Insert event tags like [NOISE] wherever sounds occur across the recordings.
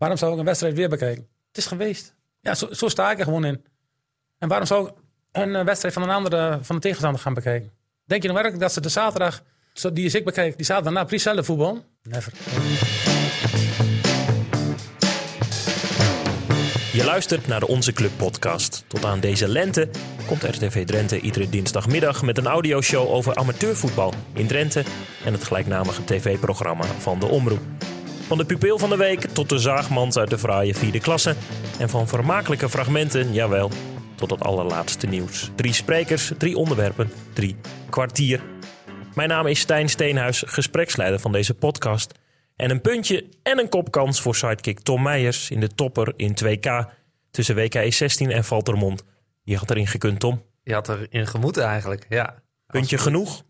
Waarom zou ik een wedstrijd weer bekijken? Het is geweest. Ja, zo, zo sta ik er gewoon in. En waarom zou ik een eh, wedstrijd van een andere, van de tegenstander gaan bekijken? Denk je nou werkelijk dat ze de zaterdag, die is ik bekijk, die zaterdag na hetzelfde voetbal? Never. Je luistert naar de Onze Club podcast. Tot aan deze lente komt RTV Drenthe iedere dinsdagmiddag met een audioshow over amateurvoetbal in Drenthe en het gelijknamige tv-programma van de Omroep. Van de pupil van de week tot de zaagmans uit de fraaie vierde klasse en van vermakelijke fragmenten, jawel, tot het allerlaatste nieuws. Drie sprekers, drie onderwerpen, drie kwartier. Mijn naam is Stijn Steenhuis, gespreksleider van deze podcast. En een puntje en een kopkans voor sidekick Tom Meijers in de topper in 2K tussen WK 16 en Valtermond. Je had erin gekund, Tom. Je had erin gemoeten eigenlijk, ja. Puntje genoeg?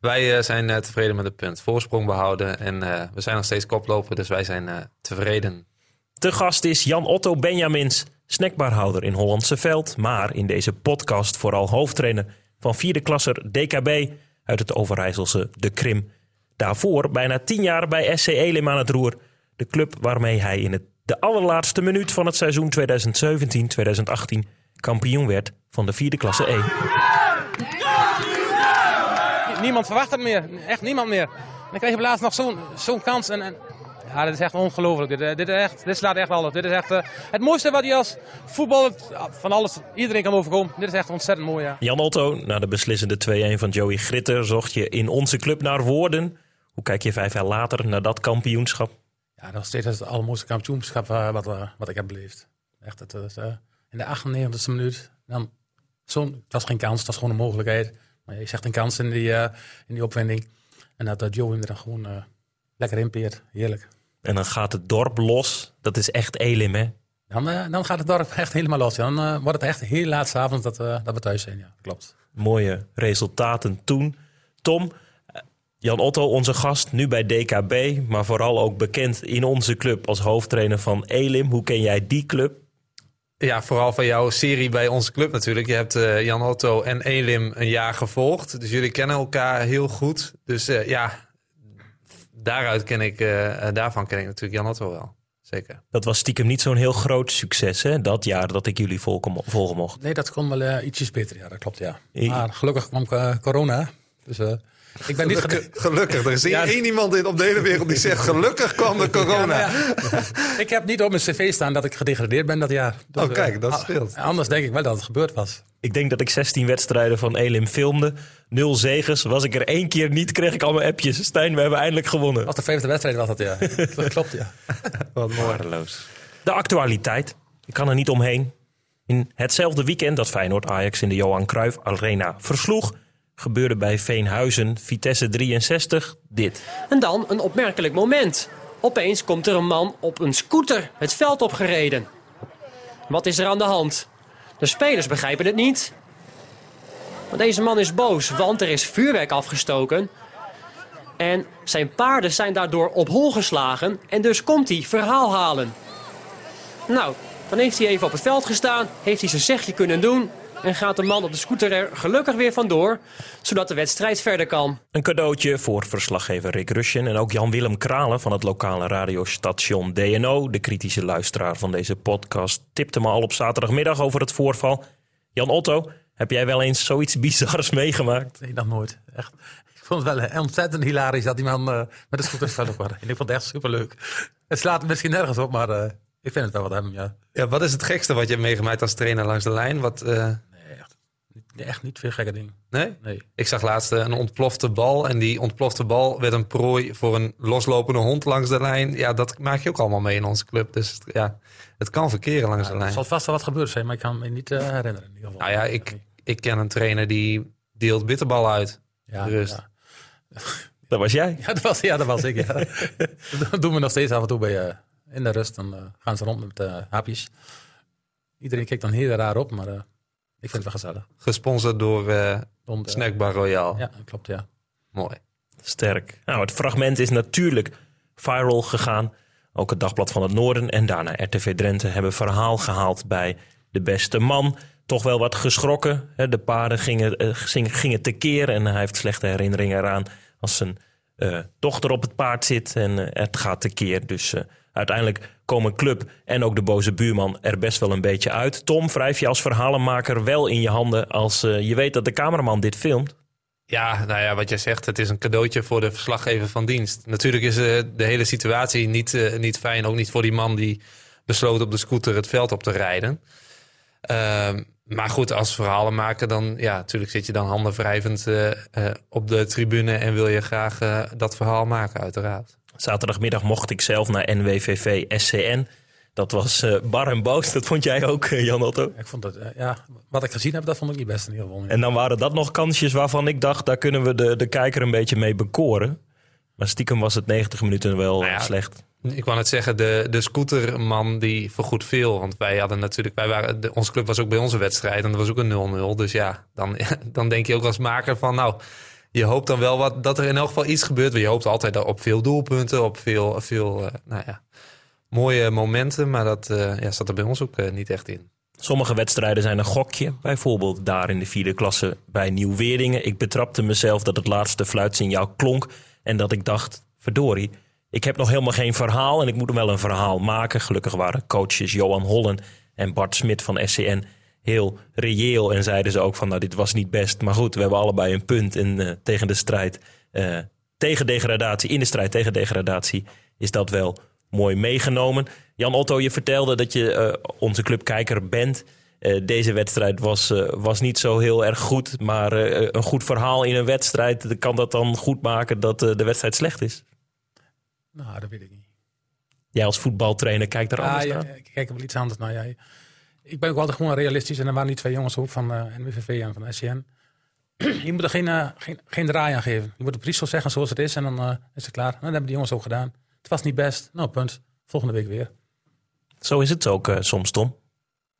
Wij eh, zijn eh, tevreden met het punt. Voorsprong behouden en eh, we zijn nog steeds koploper, dus wij zijn tevreden. Te gast is Jan Otto Benjamins, snackbarhouder in Hollandse Veld, maar in deze podcast vooral hoofdtrainer van vierde klasser DKB uit het Overijsselse De Krim. Daarvoor bijna tien jaar bij SC Elim aan het roer, de club waarmee hij in het, de allerlaatste minuut van het seizoen 2017-2018 kampioen werd van de vierde klasse E. Niemand verwacht het meer. Echt niemand meer. Dan krijg je laatst nog zo'n zo'n kans. En, en, ja, dit is echt ongelooflijk. Dit, eh, dit, is echt, dit slaat echt alles. Dit is echt eh, het mooiste wat je als voetballer van alles, iedereen kan overkomen. Dit is echt ontzettend mooi, ja. Jan Otto, na de beslissende 2-1 van Joey Gritter zocht je in onze club naar woorden. Hoe kijk je vijf jaar later naar dat kampioenschap? Ja, nog steeds het allermooiste kampioenschap eh, wat, eh, wat ik heb beleefd. Echt, het is, eh, in de 98e minuut. Dan zo'n, het was geen kans, het was gewoon een mogelijkheid. Maar je zegt een kans in die, eh, in die opwinding. En dat uh, Joe er dan gewoon eh, lekker inpeert. Heerlijk. En dan gaat het dorp los. Dat is echt Elim, hè? Dan, eh, dan gaat het dorp [LAUGHS] echt helemaal los. Dan wordt het echt heel laat 's avonds dat, dat we thuis zijn. Ja, klopt. Mooie resultaten toen. Tom, Jan Otto, onze gast, nu bij DKB, maar vooral ook bekend in onze club als hoofdtrainer van Elim. Hoe ken jij die club? Ja, vooral van jouw serie bij onze club natuurlijk. Je hebt eh, Jan Otto en Elim een jaar gevolgd. Dus jullie kennen elkaar heel goed. Dus eh, ja, daaruit ken ik, eh, daarvan ken ik natuurlijk Jan Otto wel. Zeker. Dat was stiekem niet zo'n heel groot succes, hè? Dat jaar dat ik jullie volgen, mo- volgen mocht. Nee, dat kon wel ietsjes beter. Ja, dat klopt, ja. Maar gelukkig kwam corona. Dus eh, ik ben niet... Gelukkig. Er is Ja, één iemand in, op de hele wereld die zegt gelukkig kwam de corona. [LAUGHS] Ja, maar ja. [LAUGHS] ik heb niet op mijn cv staan dat ik gedegradeerd ben dat jaar. Dus, Oh, kijk, eh, dat ah, scheelt. Anders denk ik wel dat het gebeurd was. Ik denk dat ik 16 wedstrijden van Elim filmde. Nul zegens. Was ik er één keer niet, kreeg ik al mijn appjes. Stijn, we hebben eindelijk gewonnen. Als de vijfde wedstrijd was dat, ja. [LAUGHS] dat klopt, ja. Wat mooi. Waardeloos. De actualiteit. Ik kan er niet omheen. In hetzelfde weekend dat Feyenoord Ajax in de Johan Cruijff Arena versloeg... gebeurde bij Veenhuizen Vitesse 63 dit. En dan een opmerkelijk moment. Opeens komt er een man op een scooter het veld opgereden. Wat is er aan de hand? De spelers begrijpen het niet. Maar deze man is boos, want er is vuurwerk afgestoken. En zijn paarden zijn daardoor op hol geslagen en dus komt hij verhaal halen. Nou, dan heeft hij even op het veld gestaan, heeft hij zijn zegje kunnen doen... en gaat de man op de scooter er gelukkig weer vandoor... zodat de wedstrijd verder kan. Een cadeautje voor verslaggever Rick Rusjen en ook Jan-Willem Kralen van het lokale radiostation DNO. De kritische luisteraar van deze podcast tipte me al op zaterdagmiddag over het voorval. Jan Otto, heb jij wel eens zoiets [LAUGHS] bizars meegemaakt? Nee, nog nooit. Echt. Ik vond het wel eh, ontzettend hilarisch dat die man eh, met de scooter was. En ik vond het echt superleuk. Het slaat misschien nergens op, maar eh, ik vind het wel wat hebben, ja. Ja, wat is het gekste wat je hebt meegemaakt als trainer langs de lijn? Wat, eh, echt, niet- echt niet veel gekke dingen. nee? Nee. Ik zag laatst eh, een ontplofte bal. En die ontplofte bal werd een prooi voor een loslopende hond langs de lijn. Ja, dat maak je ook allemaal mee in onze club. Dus ja, het kan verkeren langs de Er lijn. zal vast wel wat gebeurd zijn, maar ik kan me niet eh, herinneren. In ieder geval. Nou ja, ik, ik ken een trainer die deelt bitterbal uit. ja, rust. Ja. [LAUGHS] Dat was jij. Ja, dat was, ja, dat was ik. Ja. [LAUGHS] dat doen we nog steeds af en toe bij, eh, in de rust. Dan gaan ze rond met eh hapjes. Iedereen kijkt dan heel raar op, maar eh, ik vind het wel gezellig. Gesponsord door eh Om de- Snackbar Royal. Ja, klopt, ja. Mooi. Sterk. Nou, het fragment is natuurlijk viral gegaan. Ook het Dagblad van het Noorden en daarna RTV Drenthe hebben verhaal gehaald bij de beste man. Toch wel wat geschrokken. hè. De paarden gingen, eh, gingen, gingen tekeer en hij heeft slechte herinneringen eraan als zijn eh, dochter op het paard zit en eh, het gaat tekeer. Dus eh, uiteindelijk komen club en ook de boze buurman er best wel een beetje uit. Tom, wrijf je als verhalenmaker wel in je handen als eh, je weet dat de cameraman dit filmt? Ja, nou ja, wat jij zegt, het is een cadeautje voor de verslaggever van dienst. Natuurlijk is uh, de hele situatie niet, uh, niet fijn, ook niet voor die man die besloot op de scooter het veld op te rijden. Uh, maar goed, als verhalenmaker dan, ja, natuurlijk zit je dan handen wrijvend op de tribune en wil je graag dat verhaal maken, uiteraard. Zaterdagmiddag mocht ik zelf naar NWVV SCN. Dat was uh, bar en boos. Dat vond jij ook, uh, Jan Otto? Ik vond dat, uh, ja, wat ik gezien heb, dat vond ik niet best in ieder geval. En dan waren dat nog kansjes waarvan ik dacht, daar kunnen we de, de kijker een beetje mee bekoren. Maar stiekem was het 90 minuten wel nou ja, slecht. Ik wou net zeggen, de, de scooterman die vergoed veel. Want wij hadden natuurlijk, wij waren, de, onze club was ook bij onze wedstrijd en dat was ook een 0-0. Dus ja, dan, [LAUGHS] dan denk je ook als maker van, nou, je hoopt dan wel wat, dat er in elk geval iets gebeurt. Je hoopt altijd op veel doelpunten, op veel, veel uh, nou ja, mooie momenten. Maar dat uh, ja, zat er bij ons ook uh, niet echt in. Sommige wedstrijden zijn een gokje. Bijvoorbeeld daar in de vierde klasse bij Nieuw-Weeringen. Ik betrapte mezelf dat het laatste fluitsignaal klonk. En dat ik dacht, verdorie, ik heb nog helemaal geen verhaal. En ik moet hem wel een verhaal maken. Gelukkig waren coaches Johan Hollen en Bart Smit van SCN heel reëel. En zeiden ze ook van, nou, dit was niet best. Maar goed, we hebben allebei een punt. En uh, tegen de strijd uh, tegen degradatie, in de strijd tegen degradatie, is dat wel mooi meegenomen. Jan Otto, je vertelde dat je uh, onze clubkijker bent. deze wedstrijd was, was niet zo heel erg goed. Maar een goed verhaal in een wedstrijd, kan dat dan goed maken dat de wedstrijd slecht is? Nou, dat weet ik niet. Jij als voetbaltrainer kijkt er ah, anders ja, naar? Ik kijk er wel iets anders naar. Ja, ik ben ook altijd gewoon realistisch. En er waren die twee jongens ook van uh, NWVV en van SCN. [CLEARS THROAT] je moet er geen, uh, geen, geen draai aan geven. Je moet het precies zo zeggen zoals het is. En dan uh, is het klaar. En dat hebben die jongens ook gedaan. Het was niet best. Nou, punt. Volgende week weer. Zo is het ook soms, Tom.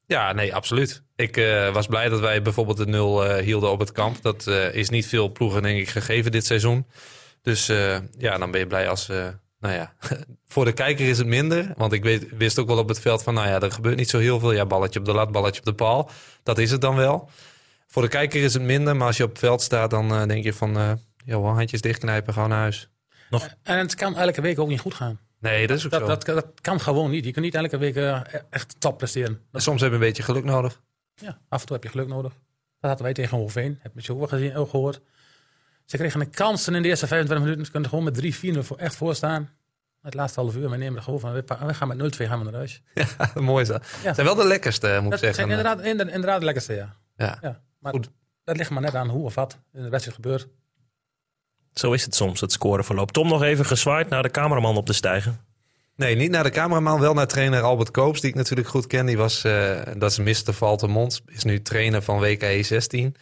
Ja, nee, absoluut. Ik was blij dat wij bijvoorbeeld de nul hielden op het kamp. Dat is niet veel ploegen, denk ik, gegeven dit seizoen. Dus ja, dan ben je blij als nou ja, [LAUGHS] voor de kijker is het minder. Want ik weet, wist ook wel op het veld van, nou ja, er gebeurt niet zo heel veel. Ja, balletje op de lat, balletje op de paal. Dat is het dan wel. Voor de kijker is het minder, maar als je op het veld staat, dan uh, denk je van, uh, ja, handjes dichtknijpen, gewoon naar huis. Nog? En het kan elke week ook niet goed gaan. Nee, dat is ook dat, zo. Dat, dat, kan gewoon niet. Je kunt niet elke week uh, echt top presteren. En soms heb je een beetje geluk nodig. Ja, af en toe heb je geluk nodig. Dat hadden wij tegen Hoeveen. Heb je ook wel gezien, ook gehoord. Ze kregen een kans en in de eerste 25 minuten. Ze kunnen gewoon met 3-4 voor echt voor staan. Het laatste half uur, we nemen er gewoon van. We gaan met 0-2 gaan we naar huis. [LAUGHS] Ja, mooi zo. Ja. zijn wel de lekkerste, moet dat ik zeggen. zijn inderdaad, inderdaad de lekkerste, ja. Ja. ja. Maar Goed. dat ligt maar net aan hoe of wat in de wedstrijd gebeurt. Zo is het soms, het scoreverloop. Tom nog even gezwaaid naar de cameraman op te stijgen. Nee, niet naar de cameraman, wel naar trainer Albert Koops, die ik natuurlijk goed ken. Die was, uh, dat is Mr. Valtemont, is nu trainer van WKE 16.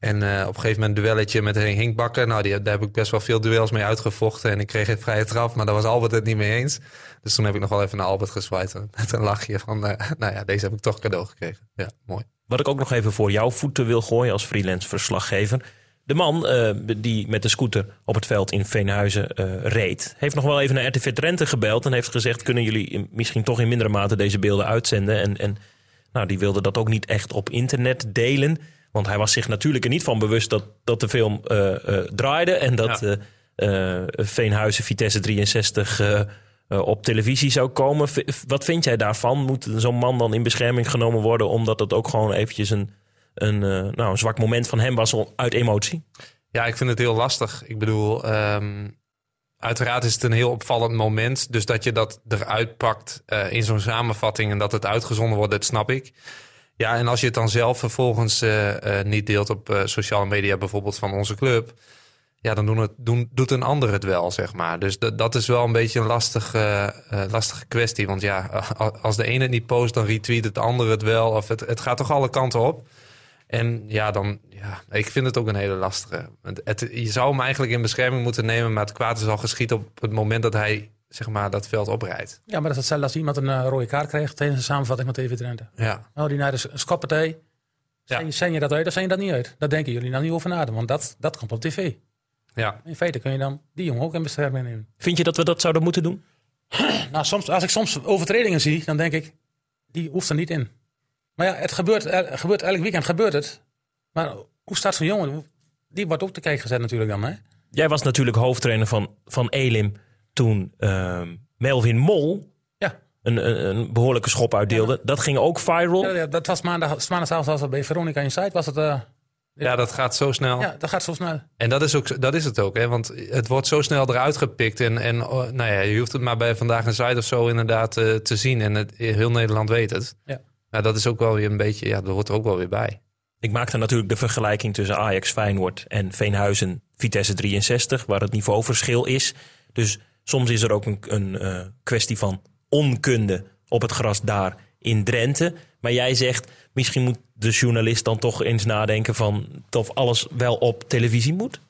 En uh, op een gegeven moment een duelletje met Henk Bakker. Nou, die, daar heb ik best wel veel duels mee uitgevochten. En ik kreeg een vrije trap, maar daar was Albert het niet mee eens. Dus toen heb ik nog wel even naar Albert gezwaaid. Met [LAUGHS] een lachje van, uh, nou ja, deze heb ik toch cadeau gekregen. Ja, mooi. Wat ik ook nog even voor jouw voeten wil gooien als freelance verslaggever. De man uh, die met de scooter op het veld in Veenhuizen reed, heeft nog wel even naar RTV Drenthe gebeld en heeft gezegd: kunnen jullie misschien toch in mindere mate deze beelden uitzenden? En, en nou, die wilde dat ook niet echt op internet delen. Want hij was zich natuurlijk er niet van bewust dat, dat de film uh, uh, draaide. En dat ja. uh, Veenhuizen Vitesse 63 op televisie zou komen. V wat vind jij daarvan? Moet zo'n man dan in bescherming genomen worden... omdat het ook gewoon eventjes een, een, nou, een zwak moment van hem was uit emotie? Ja, ik vind het heel lastig. Ik bedoel, um, uiteraard is het een heel opvallend moment. Dus dat je dat eruit pakt in zo'n samenvatting... en dat het uitgezonden wordt, dat snap ik. Ja, en als je het dan zelf vervolgens uh, uh, niet deelt op uh, sociale media, bijvoorbeeld van onze club, ja, dan doen het, doen, doet een ander het wel, zeg maar. Dus dat is wel een beetje een lastige, lastige kwestie. Want ja, als de ene het niet post, dan retweet het ander het wel. Of het, het gaat toch alle kanten op. En ja, dan, ja, ik vind het ook een hele lastige. Het, je zou hem eigenlijk in bescherming moeten nemen, maar het kwaad is al geschiet op het moment dat hij zeg maar, dat veld oprijdt. Ja, maar dat is hetzelfde als iemand een uh, rode kaart krijgt tijdens een samenvatting met TV Drenthe. Ja. Nou, die naar de skoppartij. Ja. Zijn je dat uit of zijn je dat niet uit? Daar denken jullie dan niet over na, want dat, dat komt op tv. Ja. In feite kun je dan die jongen ook in bescherming nemen. Vind je dat we dat zouden moeten doen? [CLEARS THROAT] nou, soms, als ik soms overtredingen zie, dan denk ik, die hoeft er niet in. Maar ja, het gebeurt, er gebeurt elk weekend gebeurt het. Maar hoe staat zo'n jongen? Die wordt ook te kijken gezet natuurlijk dan, hè? Jij was natuurlijk hoofdtrainer van, van Elim toen uh, Melvin Mol een, een, een behoorlijke schop uitdeelde. Dat ging ook viral. Ja, ja, dat was maandag, maandagavond was het bij Veronica Inside. Was het, eh, Ja, dat gaat zo snel. ja, dat gaat zo snel. En dat is, ook, dat is het ook, hè? want het wordt zo snel eruit gepikt. En, en oh, nou ja, je hoeft het maar bij Vandaag een Zuid of zo inderdaad eh, te zien. En het, heel Nederland weet het. Ja. Nou, dat is ook wel weer een beetje, ja, dat hoort er ook wel weer bij. Ik maakte natuurlijk de vergelijking tussen Ajax Feyenoord en Veenhuizen Vitesse 63, waar het niveauverschil is. Dus soms is er ook een, een eh, kwestie van onkunde op het gras daar in Drenthe. Maar jij zegt, misschien moet de journalist dan toch eens nadenken van of alles wel op televisie moet?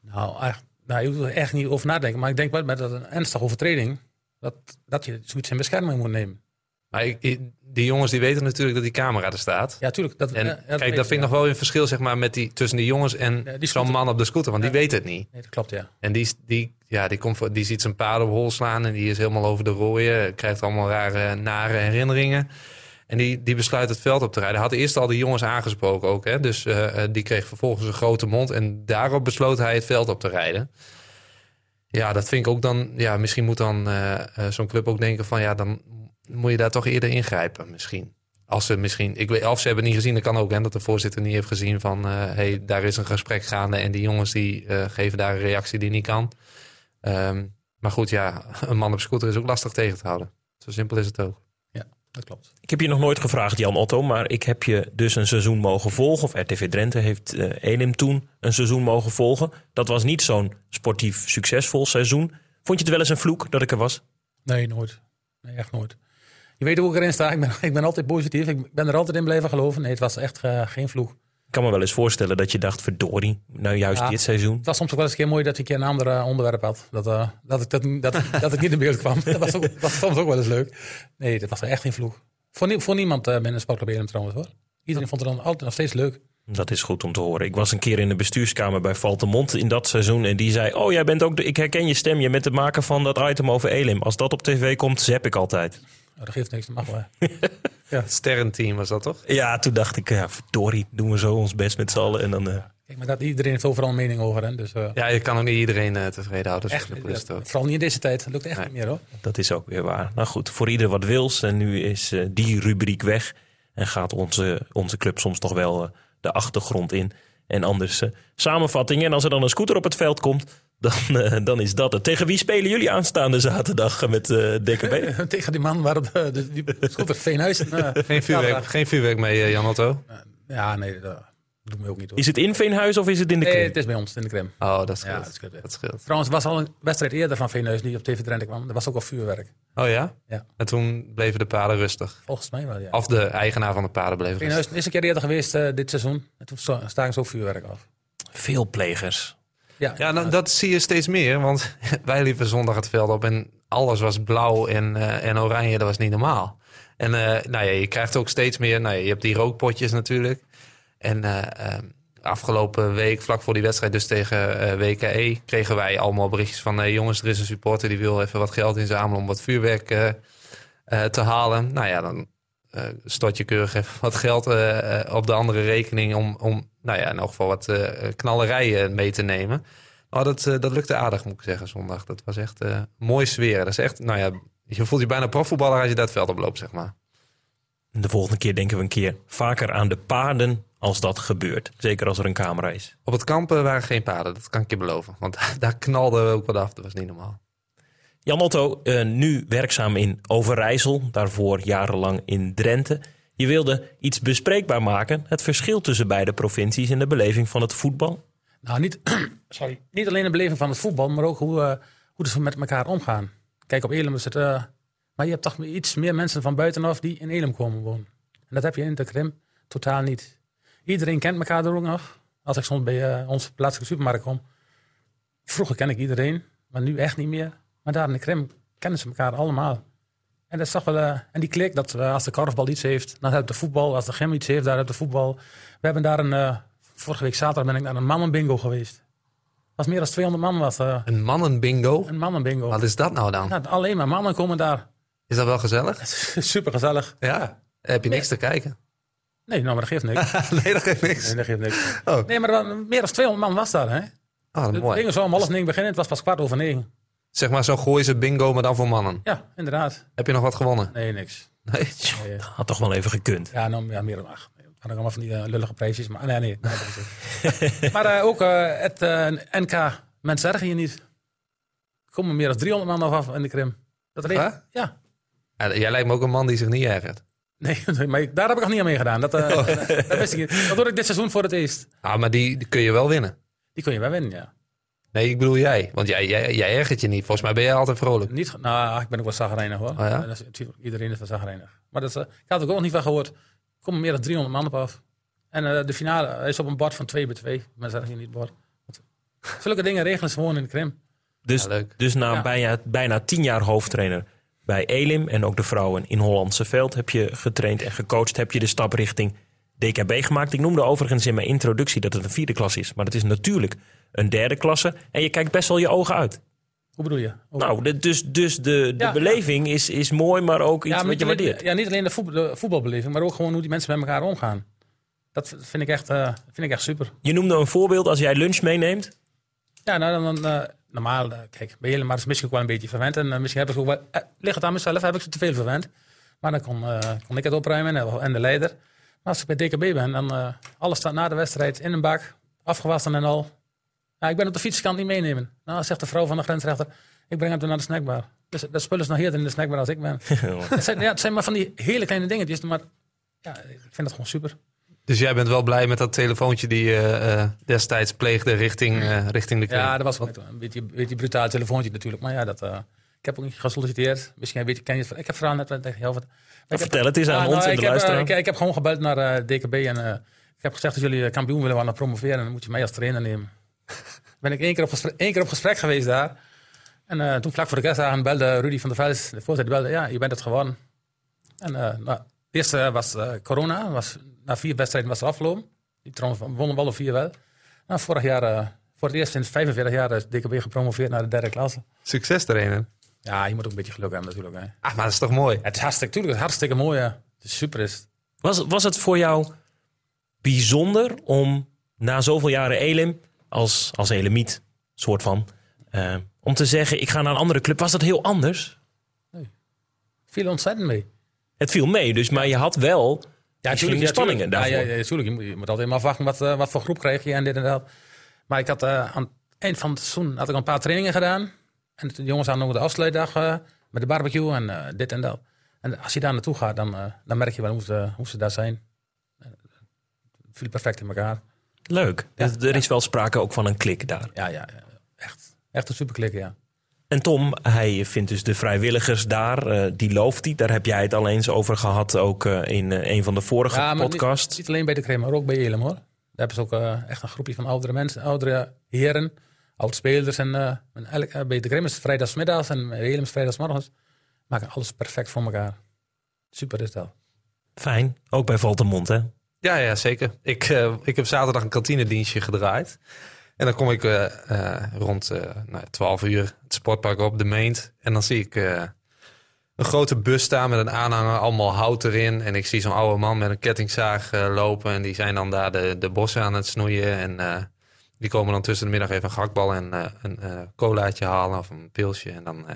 Nou, nou, je hoeft er echt niet over nadenken. Maar ik denk wel met een ernstige overtreding, dat, dat je zoiets in bescherming moet nemen. Maar ik- die jongens die weten natuurlijk dat die camera er staat. Ja, tuurlijk. Dat, En ja, kijk, dat vind ik ja. nog wel een verschil zeg maar, met die, tussen die jongens en Ja, die zo'n man op de scooter. Want die weet het niet. Nee, dat klopt, ja. En die, die, ja, die, komt, voor- die ziet zijn paarden op hol slaan en die is helemaal over de rooien. Krijgt allemaal rare, nare herinneringen. En die, die besluit het veld op te rijden. Had eerst al die jongens aangesproken ook. Hè? Dus eh, eh, die kreeg vervolgens een grote mond. En daarop besloot hij het veld op te rijden. Ja, dat vind ik ook dan... Ja, misschien moet dan eh, zo'n club ook denken van... Ja, dan moet je daar toch eerder ingrijpen misschien. Als ze misschien... Ik weet, of ze hebben niet gezien, dat kan ook. Hè, dat de voorzitter niet heeft gezien van... eh hey, daar is een gesprek gaande. En die jongens die eh, geven daar een reactie die niet kan. Ehm, maar goed, ja, [LAUGHS] een man op scooter is ook lastig tegen te houden. Zo simpel is het ook. Dat klopt. Ik heb je nog nooit gevraagd, Jan Otto, maar ik heb je dus een seizoen mogen volgen. Of RTV Drenthe heeft eh Elim toen een seizoen mogen volgen. Dat was niet zo'n sportief succesvol seizoen. Vond je het wel eens een vloek dat ik er was? Nee, nooit. Nee, echt nooit. Je weet hoe ik erin sta. Ik ben, [LAUGHS] ik ben altijd positief. Ik ben er altijd in blijven geloven. Nee, het was echt eh, geen vloek. Ik kan me wel eens voorstellen dat je dacht, verdorie, nou juist Ja. dit seizoen. Het was soms ook wel eens een keer mooi dat ik een keer een ander eh, onderwerp had. Dat, eh, dat, ik, dat, dat, [LAUGHS] dat ik niet in beeld kwam. Dat was, ook, was soms ook wel eens leuk. Nee, dat was echt geen vloek. Voor, nie- voor niemand eh binnen Sportclub trouwens hoor. Iedereen vond het dan altijd nog steeds leuk. Dat is goed om te horen. Ik was een keer in de bestuurskamer bij Valtemont in dat seizoen. En die zei, oh jij bent ook, de, ik herken je stem. Je bent het maken van dat item over Elim. Als dat op tv komt, zap ik altijd. Nou, dat geeft niks, dat mag wel. Het [LAUGHS] sterrenteam was dat toch? Ja, toen dacht ik, ja, verdorie, doen we zo ons best met z'n allen. En dan, eh, Kijk, maar dat, iedereen heeft overal een mening over. Hè? Dus, eh, Ja, je kan ook niet iedereen eh, tevreden houden. Dus echt, vooral niet in deze tijd. Dat lukt echt Nee. niet meer hoor. dat is ook weer waar. Nou goed, voor ieder wat wils. En nu is die rubriek weg. En gaat onze, onze club soms nog wel de achtergrond in. En anders samenvattingen. En als er dan een scooter op het veld komt, dan, eh, dan is dat het. Tegen wie spelen jullie aanstaande zaterdag met eh DKB? Tegen die man waar het, eh, de, die scooter Veenhuis. eh, Geen vuurwerk, geen vuurwerk mee, eh, Jan Otto. Ja, nee, dat doen we ook niet hoor. Is het in Veenhuis of is het in de Nee, Krim? het is bij ons in de Krim. Oh, dat Ja, scheelt. dat scheelt. dat scheelt. Trouwens, er was al een wedstrijd eerder van Veenhuis die op TV Drenthe kwam. Er was ook al vuurwerk. Oh ja? Ja. En toen bleven de paarden rustig. Volgens mij wel, ja. Of de eigenaar van de paarden bleef rustig. Veenhuis is een keer eerder geweest eh, dit seizoen. En toen sta- staken ze ook vuurwerk af. Veel plegers. Ja, Ja, nou, dat zie je steeds meer. Want [LAUGHS] wij liepen zondag het veld op en alles was blauw en, eh, en oranje. Dat was niet normaal. En eh, nou ja, je krijgt ook steeds meer... Nou ja, je hebt die rookpotjes natuurlijk. En eh, afgelopen week, vlak voor die wedstrijd, dus tegen WKE... kregen wij allemaal berichtjes van... nee jongens, er is een supporter die wil even wat geld inzamelen... om wat vuurwerk te halen. Nou ja, dan eh, stort je keurig even wat geld eh, eh, op de andere rekening... om, om nou ja, in elk geval wat knallerijen mee te nemen... Oh, dat, dat lukte aardig, moet ik zeggen, zondag. Dat was echt mooi sfeer. Dat is echt, nou ja, je voelt je bijna profvoetballer als je dat veld oploopt, zeg maar. De volgende keer denken we een keer vaker aan de paarden als dat gebeurt. Zeker als er een camera is. Op het kamp eh, waren geen paden, dat kan ik je beloven. Want [LAUGHS] daar knalden we ook wat af, dat was niet normaal. Jan Otto, eh, nu werkzaam in Overijssel, daarvoor jarenlang in Drenthe. Je wilde iets bespreekbaar maken, het verschil tussen beide provincies in de beleving van het voetbal. Nou, niet, [CLEARS THROAT] sorry, niet alleen de beleving van het voetbal, maar ook hoe, eh, hoe ze met elkaar omgaan. Kijk, op Elim is het... eh, maar je hebt toch iets meer mensen van buitenaf die in Elim komen wonen. En dat heb je in de Krim totaal niet. Iedereen kent elkaar er ook nog. Als ik soms bij eh, onze plaatselijke supermarkt kom. Vroeger ken ik iedereen, maar nu echt niet meer. Maar daar in de Krim kennen ze elkaar allemaal. En dat is toch wel... eh, en die klik dat eh, als de korfbal iets heeft, dan heb de voetbal. Als de gym iets heeft, daar heb de voetbal. We hebben daar een... eh, vorige week zaterdag ben ik naar een mannenbingo geweest. was meer dan 200 man was Een mannenbingo? een mannenbingo. Wat is dat nou dan? Ja, alleen maar mannen komen daar. Is dat wel gezellig? [LAUGHS] Super gezellig. Ja. Heb je niks te kijken? Nee, nou, maar dat geeft niks. [LAUGHS] nee, dat geeft niks. Nee, dat geeft niks. Oh, Nee, maar er meer dan 200 man was daar. Hè? oh De mooi. dingen zou om half negen beginnen. Het was pas kwart over negen. Zeg maar zo'n gooise bingo, maar dan voor mannen. Ja, inderdaad. Heb je nog wat gewonnen? Nee, niks. Nee. [LAUGHS] Nee, [LAUGHS] Had toch wel even gekund. ja, nou, ja, meer dan acht. Had ik allemaal van die eh, lullige prijsjes. Maar nee, nee. [LAUGHS] maar eh, ook eh, het eh, NK Mensen ergen je niet. Er komen meer dan 300 man af in de Krim. Dat regent. Huh? Ja. Ja, jij lijkt me ook een man die zich niet ergert. Nee, nee, maar ik- daar heb ik nog niet aan meegedaan. Dat, eh, Oh. dat wist ik niet. Dat doe ik dit seizoen voor het eerst. Ah, maar die, die kun je wel winnen. Die kun je wel winnen, ja. Nee, ik bedoel jij. Want jij, jij, jij ergert je niet. Volgens mij ben jij altijd vrolijk. Niet, nou, ik ben ook wel zagrijnig hoor. ja? Dat is natuurlijk- iedereen is wel zagrijnig. Maar dat, eh, ik had er ook nog niet van gehoord. Er komen meer dan 300 man op af. En eh, de finale is op een bord van 2 bij 2. Mensen zeggen hier niet bord. Zulke dingen regelen ze gewoon in de Krim. Dus, Ja, dus na Ja. bijna, bijna tien jaar hoofdtrainer bij Elim en ook de vrouwen in Hollandse Veld heb je getraind en gecoacht. Heb je de stap richting DKB gemaakt. Ik noemde overigens in mijn introductie dat het een vierde klas is. Maar het is natuurlijk een derde klasse. En je kijkt best wel je ogen uit. Hoe bedoel je? Nou, de- dus, dus de, de Ja, beleving Is, is mooi, maar ook iets maar wat je alleen- waardeert. Ja, niet alleen de, voetbal, de voetbalbeleving, maar ook gewoon hoe die mensen met elkaar omgaan. Dat vind ik echt, eh, vind ik echt super. Je noemde een voorbeeld als jij lunch meeneemt. Ja, nou, dan, dan, eh, normaal, eh, kijk, bij helemaal is misschien ook wel een beetje verwend. En misschien heb ik ook wel, ligt het aan mezelf, heb ik ze te veel verwend. Maar dan kon, kon ik het opruimen en, en de leider. Maar als ik bij DKB ben, dan alles staat na de wedstrijd in een bak, afgewassen en al. Ja, ik ben op de fiets, ik kan het niet meenemen. Nou, zegt de vrouw van de grensrechter, ik breng hem naar de snackbar. Dus dat spul is nog eerder in de snackbar als ik ben. [LAUGHS] het, zijn, ja, het zijn maar van die hele kleine dingetjes, maar ja, ik vind het gewoon super. Dus jij bent wel blij met dat telefoontje die je eh, destijds pleegde richting, eh, richting de Krim? Ja, dat was wel een beetje, een beetje brutaal telefoontje natuurlijk. Maar ja, dat, eh, ik heb ook niet gesolliciteerd. Misschien weet je, ken je het van. Ik heb vooral net wat tegen jou. wat- heb- Vertel het eens aan ons nou, en ik de heb, eh, ik, ik heb gewoon gebeld naar eh, DKB en eh, ik heb gezegd dat jullie eh, kampioen willen worden promoveren. Dan moet je mij als trainer nemen. Ben ik één keer op gesprek, één keer op gesprek geweest daar. En eh, toen vlak voor de kerstdagen belde Rudy van der Vels, de voorzitter, belde, ja, je bent het geworden. En eh nou, eerst eh, was eh, corona, was, na vier wedstrijden was het afgelopen. Die trouwens wonnen wel of vier wel. Nou, vorig jaar, eh, voor het eerst sinds 45 jaar is DKB gepromoveerd naar de derde klasse. Succes trainer. Ja, je moet ook een beetje geluk hebben natuurlijk. Hè. Ah, maar dat is toch mooi? Het is hartstikke, tuurlijk, het is hartstikke mooi. Hè. Het is super. Is het. Was, was het voor jou bijzonder om na zoveel jaren Elim, als, als Elemiet, soort van, eh, om te zeggen ik ga naar een andere club? Was dat heel anders? Viel ontzettend mee. Het viel mee, dus, maar je had wel ja, tuurlijk, de spanningen daarvoor. Ja, ja, ja. Je moet, je moet altijd maar afwachten wat, eh, wat voor groep krijg je en dit en dat. Maar ik had eh, aan het eind van het seizoen had ik een paar trainingen gedaan. En de jongens hadden nog de afsluitdag met de barbecue en dit en dat. En als je daar naartoe gaat, dan, dan merk je wel hoe ze, hoe ze daar zijn. Het viel perfect in elkaar. Leuk. Ja, er is wel sprake ook van een klik daar. Ja, ja, ja. echt. Echt een superklik, ja. En Tom, hij vindt dus de vrijwilligers daar, eh, die looft hij. Daar heb jij het al eens over gehad, ook eh, in eh, een van de vorige Ja, podcasts. Niet, niet alleen bij de Creme, maar ook bij Elem hoor. Daar hebben ze ook echt een groepje van oudere mensen, oudere heren, oud-spelers. En, en elk, bij de Creme is het vrijdagsmiddags en bij Elem is vrijdagsmorgens. Maken alles perfect voor elkaar. Super is dat. Fijn, ook bij Valtemont hè? Ja, ja zeker. Ik, eh, ik heb zaterdag een kantinedienstje gedraaid. En dan kom ik eh, eh, rond nou, 12 uur het sportpark op, de Meent. En dan zie ik een grote bus staan met een aanhanger, allemaal hout erin. En ik zie zo'n oude man met een kettingzaag lopen. En die zijn dan daar de, de bossen aan het snoeien. En die komen dan tussen de middag even een gehaktbal en een colaatje halen of een pilsje. En dan,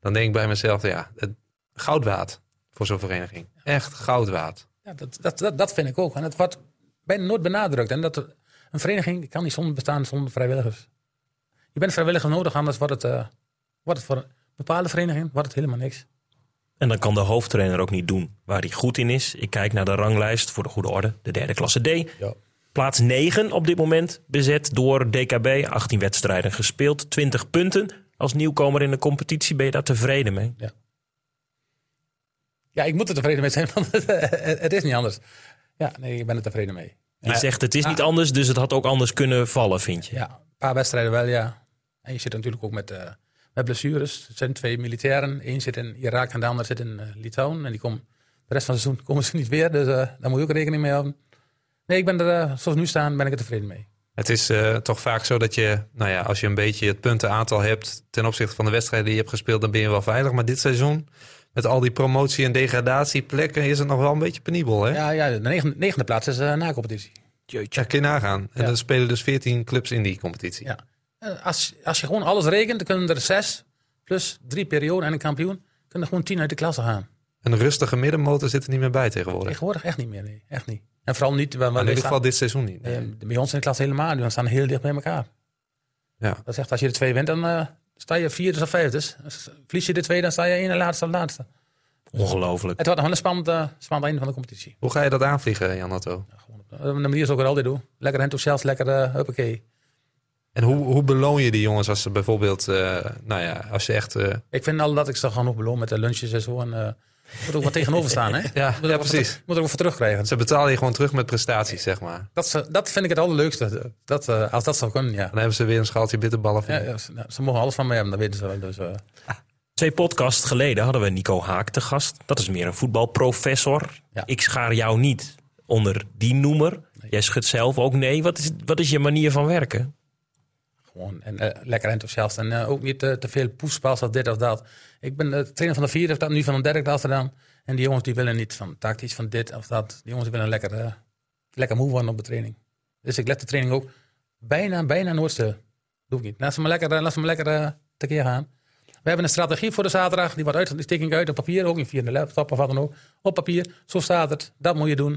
dan denk ik bij mezelf, ja, het, goud waard voor zo'n vereniging. Echt goud waard. Ja, dat, dat, dat, dat vind ik ook. En het wordt bijna nooit benadrukt. En dat er- een vereniging kan niet zonder bestaan zonder vrijwilligers. Je bent vrijwilligers nodig, anders wordt het, eh, wordt het voor een bepaalde vereniging wordt het helemaal niks. En dan kan de hoofdtrainer ook niet doen waar hij goed in is. Ik kijk naar de ranglijst voor de goede orde, de derde klasse D. Ja. Plaats 9 op dit moment bezet door DKB. 18 wedstrijden gespeeld, 20 punten. Als nieuwkomer in de competitie ben je daar tevreden mee? Ja, ik moet er tevreden mee zijn, [LAUGHS] want het, het is niet anders. Ja, nee, ik ben er tevreden mee. Je Ja. zegt het is niet Ah. anders, dus het had ook anders kunnen vallen, vind je? Ja, een paar wedstrijden wel, ja. En je zit natuurlijk ook met, eh, met blessures. Er zijn twee militairen. Eén zit in Irak en de ander zit in eh, Litauen. En die komen, de rest van het seizoen [LAUGHS] komen ze niet weer. Dus eh, daar moet je ook rekening mee houden. Nee, ik ben er, zoals we nu staan, ben ik er tevreden mee. Het is eh, toch vaak zo dat je, nou ja, als je een beetje het puntenaantal hebt ten opzichte van de wedstrijden die je hebt gespeeld, dan ben je wel veilig. Maar dit seizoen, met al die promotie- en degradatieplekken, is het nog wel een beetje penibel, hè? Ja, ja de negende, negende plaats is eh na competitie. Ja, kun je nagaan. En Ja. er spelen dus 14 clubs in die competitie. Ja. Eh, Als, als je gewoon alles rekent, dan kunnen er zes, plus drie perioden en een kampioen, kunnen gewoon tien uit de klasse gaan. Een rustige middenmotor zit er niet meer bij tegenwoordig. Tegenwoordig echt niet meer, nee. Echt niet. En vooral niet... in ieder staan- geval dit seizoen niet. eh, bij ons in de klas helemaal niet. We staan heel dicht bij elkaar. Ja. Dat zegt, als je de twee wint, dan eh, sta je vierde of vijfde. Verlies je de twee, dan sta je ene laatste of laatste. Ongelooflijk. Het wordt nog een spannend, eh, spannend einde van de competitie. Hoe ga je dat aanvliegen, Jan Otto? Gewoon op de, manier zoals ik het altijd doe. Lekker enthousiast, lekker uh, huppakee. En hoe, hoe beloon je die jongens als ze bijvoorbeeld, eh, nou ja, als je echt... Ik vind al dat ik ze genoeg beloon met de lunches en zo. En moet ook wat tegenover staan, hè? [LAUGHS] ja, Moet ja, ook wat- precies. Moet er ook voor terugkrijgen. Ze betalen je gewoon terug met prestaties, zeg maar. Dat, dat vind ik het allerleukste. Dat, eh, als dat zou kunnen, ja. Dan hebben ze weer een schaaltje bitterballen. ja, ja, ze, nou, ze mogen alles van mij hebben, dat weten ze wel. Dus, eh, Twee podcasts geleden hadden we Nico Haak te gast. Dat is meer een voetbalprofessor. Ja. Ik schaar jou niet onder die noemer. Jij schudt zelf ook nee. Wat is, wat is je manier van werken? Gewoon en, eh, lekker enthousiast. En eh, ook niet eh, te veel poespas of dit of dat. Ik ben de trainer van de vierde, heb dat nu van de derde klas. En die jongens die willen niet van tactisch, van dit of dat. Die jongens willen lekker, lekker moe worden op de training. Dus ik let de training ook bijna, bijna nooit stil. Doe ik niet. Laat ze maar lekker, laat ze maar lekker tekeer gaan. We hebben een strategie voor de zaterdag. Die wordt uit, die steek ik uit op papier, ook niet via de laptop of wat dan ook. Op papier, zo staat het. Dat moet je doen.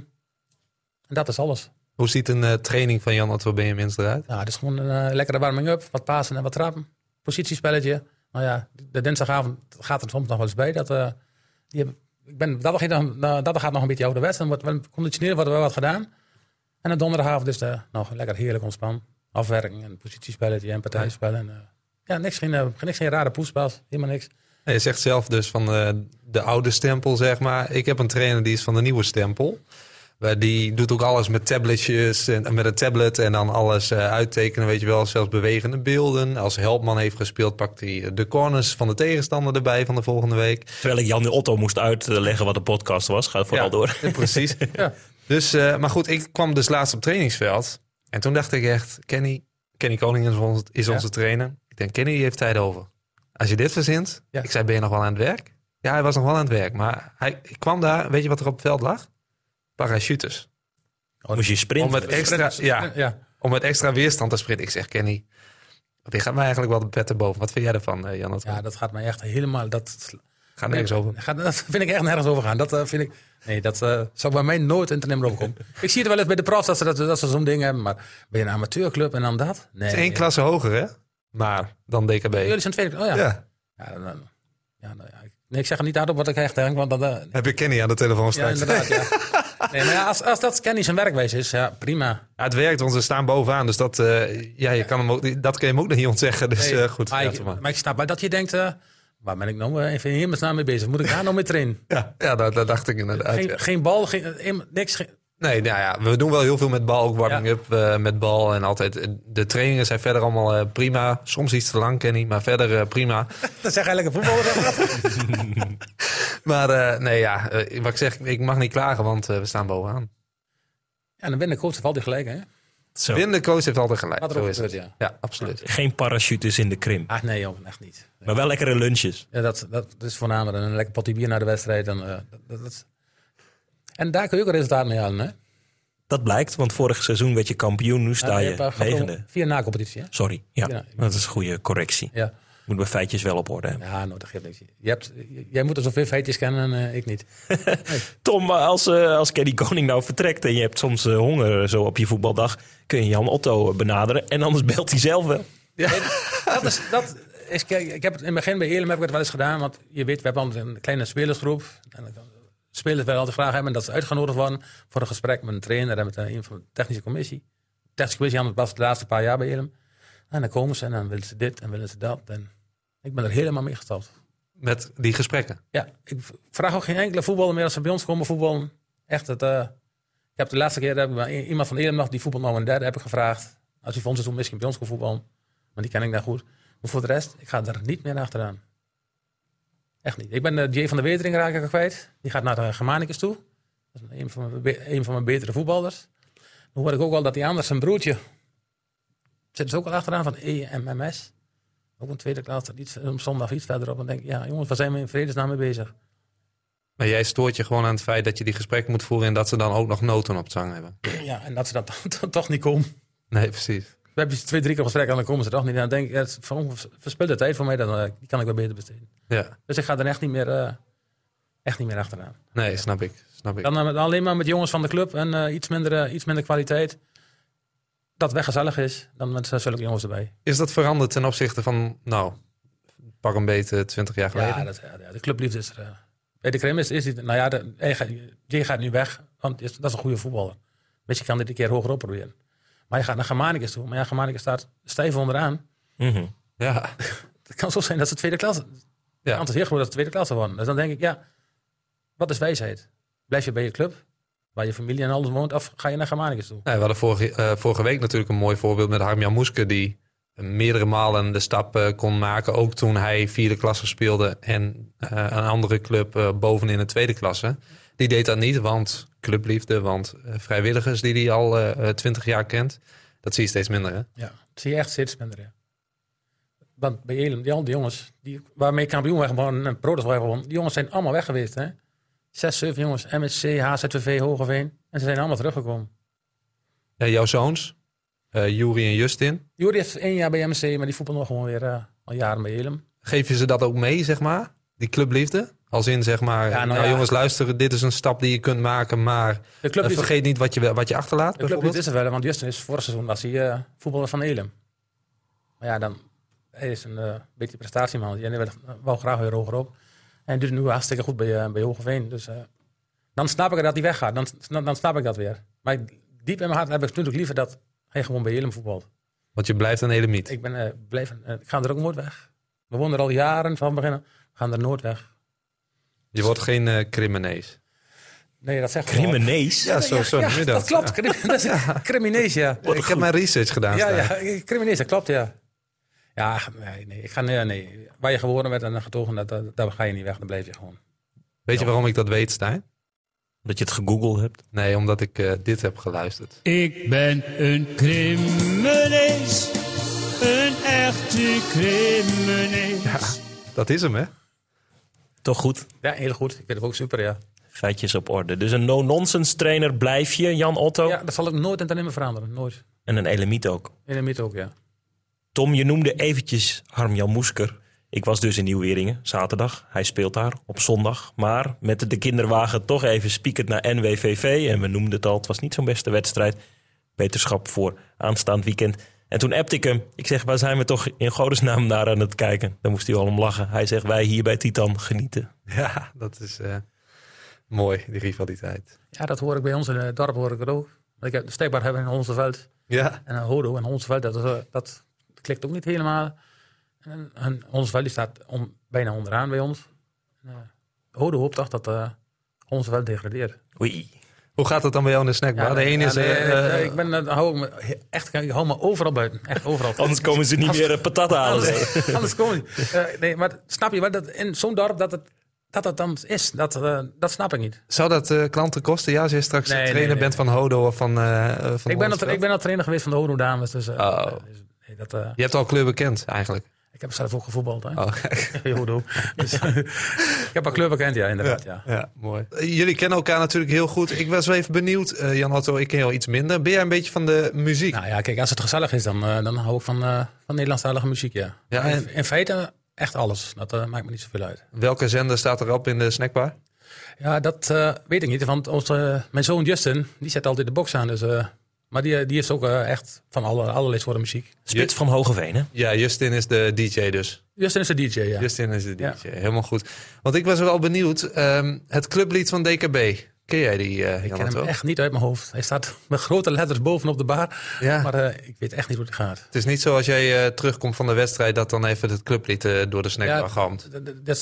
En dat is alles. Hoe ziet een eh, training van Jan Otto Benjamins eruit? Ja, het is gewoon een eh, lekkere warming-up. Wat pasen en wat trappen. Positiespelletje. Nou ja, de dinsdagavond gaat er soms nog wel eens bij. Dat, eh, die hebben, ik ben, dat, gaat, nog- dat gaat nog een beetje ouderwets. Dan wordt wel conditioneren wordt er wel wat gedaan. En de donderdagavond is de, nog lekker heerlijk ontspan. Afwerking en positiespelletje en partijspel. En, eh, ja, niks, geen, niks, geen rare poespas. Helemaal niks. Je zegt zelf dus van de, de oude stempel, zeg maar. Ik heb een trainer die is van de nieuwe stempel. Waar Die doet ook alles met tabletjes en met een tablet en dan alles eh, uittekenen, weet je wel, zelfs bewegende beelden. Als Helpman heeft gespeeld, pakt hij de corners van de tegenstander erbij van de volgende week. Terwijl ik Jan Otto moest uitleggen wat de podcast was. Ga vooral Ja, door. Precies. [LAUGHS] Ja. Dus, eh, maar goed, ik kwam dus laatst op trainingsveld. En toen dacht ik echt, Kenny, Kenny Koning is, onze, is Ja. onze trainer. Ik denk, Kenny die heeft tijd over. Als je dit verzint. Ja. Ik zei, ben je nog wel aan het werk? Ja, hij was nog wel aan het werk. Maar hij ik kwam daar, weet je wat er op het veld lag? Parachutes. Moest je sprinten. Om het extra, ja, ja. om met extra weerstand te sprinten. Ik zeg, Kenny, dit gaat mij eigenlijk wel de pet erboven. Wat vind jij ervan, eh, Jan? Ja, dat gaat mij echt helemaal... Dat, gaat nergens over. Gaat, dat vind ik echt nergens over gaan. Dat eh, vind ik. Nee, dat eh, zou bij mij nooit in te nemen overkomen. ik zie het wel eens bij de profs dat ze, dat, dat ze zo'n ding hebben. Maar ben je een amateurclub en dan dat? Nee. Het is één klasse hoger, hè? Maar dan DKB. Jullie zijn tweede. Oh ja. Ja. Ja, dan, dan- ja, nou ja. ik- Nee, ik zeg er niet uit op wat ik echt denk. Want dat, eh, Heb je Kenny aan de telefoon ja, staan? inderdaad. Ja. [LAUGHS] Nee, maar ja, als, als dat Kenny zijn werkwijze is, ja, prima. Ja, het werkt, want ze staan bovenaan. Dus dat, eh, ja, je kan hem ook, dat kun je hem ook nog niet ontzeggen. Dus Nee, eh, goed. Maar, ik, doe maar. maar ik snap wel dat je denkt, waar ben ik nou even in hemelsnaam mee bezig? Moet ik daar nou mee trainen? [LAUGHS] ja, ja dat, dat dacht ik inderdaad. Geen, ja. geen bal, geen, niks. geen- Nee, nou ja, we doen wel heel veel met bal. Ook warming-up eh, met bal. En altijd, de trainingen zijn verder allemaal eh, prima. Soms iets te lang, Kenny, maar verder eh, prima. [LAUGHS] Dat zeg eigenlijk een voetballer. [LAUGHS] Maar eh, nee, ja, wat ik zeg, ik mag niet klagen, want we staan bovenaan. ja, dan de coach valt hij gelijk, hè? Zo. Win de coach heeft altijd gelijk. Zo is het. gebeurt, Ja, absoluut. Geen parachutes in de krim. Ach nee, jongen, echt niet. Maar wel lekkere lunches. Ja, dat, dat is voornamelijk een lekker potje bier naar de wedstrijd. Eh, dat, dat- en daar kun je ook een resultaat mee halen, hè? Dat blijkt, want vorig seizoen werd je kampioen. Nu sta Ja, je hebt, eh, negende. Via na-competitie, hè? Sorry. Ja, Ja. dat is een goede correctie. Ja. Moet mijn feitjes wel op orde hebben. Ja, nou, dat geeft niks. Je hebt, jij moet er zoveel feitjes kennen en eh, ik niet. [LAUGHS] Tom, als, eh, als Kenny Koning nou vertrekt en je hebt soms honger zo op je voetbaldag, kun je Jan Otto benaderen en anders belt hij zelf wel. dat is, dat is, kijk, ik heb het in het begin bij Elem heb ik het wel eens gedaan. Want je weet, we hebben altijd een kleine spelersgroep. En dan spelers willen altijd vragen hebben dat ze uitgenodigd worden voor een gesprek met een trainer en met een, van de technische commissie. De technische commissie had het pas de laatste paar jaar bij Elem. En dan komen ze en dan willen ze dit en willen ze dat. En ik ben er helemaal mee gestapt. Met die gesprekken. Ja, ik vraag ook geen enkele voetballer meer als ze bij ons komen voetballen. Echt, het, eh, ik heb de laatste keer heb ik bij iemand van Elem nog, die voetbal nou een derde, heb ik gevraagd. Als hij voor ons seizoen misschien bij ons kon voetballen. Maar die ken ik daar goed. Maar voor de rest, ik ga er niet meer achteraan. Echt niet. Ik ben de Jay van de Wetering raak ik kwijt. Die gaat naar de Germanicus toe. Dat is een van mijn, een van mijn betere voetballers. Dan hoor ik ook wel dat die anders zijn broertje... Zit dus ook al achteraan van EMMS. Ook een tweede klas, iets, om zondag iets verderop. Dan denk ik, ja jongens, waar zijn we in vredesnaam mee bezig? Maar jij stoort je gewoon aan het feit dat je die gesprekken moet voeren en dat ze dan ook nog noten op zang hebben. Ja, en dat ze [LAUGHS] dan toch niet komen. Nee, precies. We hebben twee, drie keer gesprek en dan komen ze toch niet. Dan denk ik, ja, het van verspilde tijd voor mij, dan, eh, die kan ik wel beter besteden. Ja, Dus ik ga er echt niet meer, eh, echt niet meer achteraan. nee, snap ik. Snap ik. Dan eh, alleen maar met jongens van de club en iets, minder, iets minder kwaliteit. Dat weg gezellig is, dan met zulke jongens erbij. Is dat veranderd ten opzichte van, nou, pak een beetje 20 jaar geleden? Ja, dat, ja, de clubliefde is er. Bij de Krim is, nou ja, de, die gaat nu weg, want is, dat is een goede voetballer. Misschien kan dit een keer hoger op proberen. Maar je gaat naar Germanicus toe. Maar ja, Germanicus staat stijf onderaan. Mhm. ja. [LAUGHS] Het kan zo zijn dat ze tweede klasse... Ja. Ja. Het is heel groot dat ze tweede klasse worden. Dus dan denk ik, ja, wat is wijsheid? Blijf je bij je club, waar je familie en alles woont, of ga je naar Germanicus toe? Nee, we hadden vorige, eh, vorige week natuurlijk een mooi voorbeeld met Harmjan Moeske... die meerdere malen de stap eh, kon maken. Ook toen hij vierde klasse speelde en eh, een andere club eh, bovenin de tweede klasse. Die deed dat niet, want clubliefde, want eh, vrijwilligers die hij al eh, twintig jaar kent. Dat zie je steeds minder, hè? Ja, dat zie je echt steeds minder. Ja. Want bij Elem, die, al die jongens die, waarmee kampioen gewonnen en Protos waren gewonnen, die jongens zijn allemaal weg geweest. Hè? Zes, zeven jongens, MSC, HZTV, Hogeveen. En ze zijn allemaal teruggekomen. Ja, jouw zoons, eh Juri en Justin. Juri heeft één jaar bij MSC, maar die voetbal nog gewoon weer eh, al jaren bij Elem. Geef je ze dat ook mee, zeg maar? Die clubliefde? Als in, zeg maar, Ja, nou nou, ja. jongens, luisteren, dit is een stap die je kunt maken, maar De club, eh, is, vergeet niet wat je, wat je achterlaat, de club is er wel, want Justin is vorig seizoen was hij eh, voetballer van Elem. Maar ja, dan, hij is een eh, beetje prestatieman. En hij wil- wou graag weer hoger op. En doet het nu hartstikke goed bij, bij Hogeveen. Dus dan snap ik dat hij weggaat. Dan, dan, dan snap ik dat weer. Maar diep in mijn hart heb ik natuurlijk liever dat hij gewoon bij Elem voetbalt. Want je blijft een hele mythe. Ik, ben, blijf, ik ga er ook nooit weg. We wonen er al jaren van beginnen. We gaan er nooit weg. Je wordt geen eh criminees. Nee, dat zegt Criminees? Ja, zo, zo noem je dat. Dat klopt. [LAUGHS] Criminees, ja. Ik heb mijn research gedaan. Ja, ja, criminees, dat klopt, ja. Ja, nee, nee, ik ga, nee, nee. Waar je geboren bent en getogen, dat, dat, daar ga je niet weg. Dan blijf je gewoon. Weet je waarom ik dat weet, Stijn? Dat je het gegoogeld hebt. Nee, omdat ik eh, dit heb geluisterd. Ik ben een krimmenees, een echte krimmenees. Dat is hem, hè? Toch goed. Ja, heel goed. Ik vind het ook super, ja. Feitjes op orde. Dus een no-nonsense trainer blijf je, Jan Otto. Ja, dat zal ik nooit en ten nimmer veranderen. Nooit. En een elemiet ook. Mythe ook, ja. Tom, je noemde eventjes Harm-Jan Moesker. Ik was dus in Nieuw-Weringen, zaterdag. Hij speelt daar op zondag. Maar met de kinderwagen toch even spiekend naar NWVV. En we noemden het al, het was niet zo'n beste wedstrijd. Beterschap voor aanstaand weekend. En toen appte ik hem. Ik zeg, waar zijn we toch in godesnaam naar aan het kijken? Dan moest hij al om lachen. Hij zegt, wij hier bij Titan genieten. [LAUGHS] Ja, dat is eh, mooi, die rivaliteit. Ja, dat hoor ik bij ons in het dorp hoor ik het ook. Want Ik heb de steekbaar hebben in Honsenveld. Ja, En een Hodo en Honsenveld, dat, is, eh, dat klikt ook niet helemaal. En, en Honsenveld die staat om, bijna onderaan bij ons. En, eh, Hodo hoopt toch dat uh, Honsenveld degradeert. Oei. Hoe gaat het dan bij jou in de snackbar? de ene ja, is... nee, eh, eh, ik ben, eh, hou ik me, echt, ik hou me overal buiten. Echt overal. Anders komen ze niet meer patat halen. Anders, [LAUGHS] anders kom je niet. Eh, nee, maar snap je wel dat in zo'n dorp dat het, dat het dan is? Dat, uh, dat snap ik niet. Zou dat uh, klanten kosten? Ja, als je straks Nee, trainer nee, bent van Hodo of van, uh, van ik, ben al, ik ben al trainer geweest van de Hodo dames. Dus, uh, Oh. dus, dat, uh, Je hebt al kleur bekend eigenlijk. Ik heb zelf ook gevoetbald. Hè? Oh. [LAUGHS] Dus, [LAUGHS] ik heb al kleur bekend, ja, inderdaad. Ja. Ja, ja mooi. Jullie kennen elkaar natuurlijk heel goed. Ik was wel even benieuwd, uh, Jan Otto, ik ken jou iets minder. Ben jij een beetje van de muziek? Nou ja, kijk, als het gezellig is, dan, uh, dan hou ik van, uh, van Nederlandstalige muziek, ja. ja en... in, in, feite echt alles. Dat maakt me niet zoveel uit. Welke zender staat erop in de snackbar? Ja, dat weet ik niet. Want onze, mijn zoon Justin, die zet altijd de box aan. Dus, maar die, die is ook uh, echt van alle, allerlei soorten muziek. Spits van Hogeveen, hè? Ja, Justin is de DJ dus. Justin is de DJ, ja. Justin is de DJ, ja. helemaal goed. Want ik was wel benieuwd. Um, het clublied van DKB. Ken jij die, uh, Ik ken hem echt niet uit mijn hoofd. Hij staat met grote letters bovenop de bar. Ja. Maar uh, ik weet echt niet hoe het gaat. Het is niet zo als jij uh, terugkomt van de wedstrijd... dat dan even het clublied door de snackbar ja, galmt.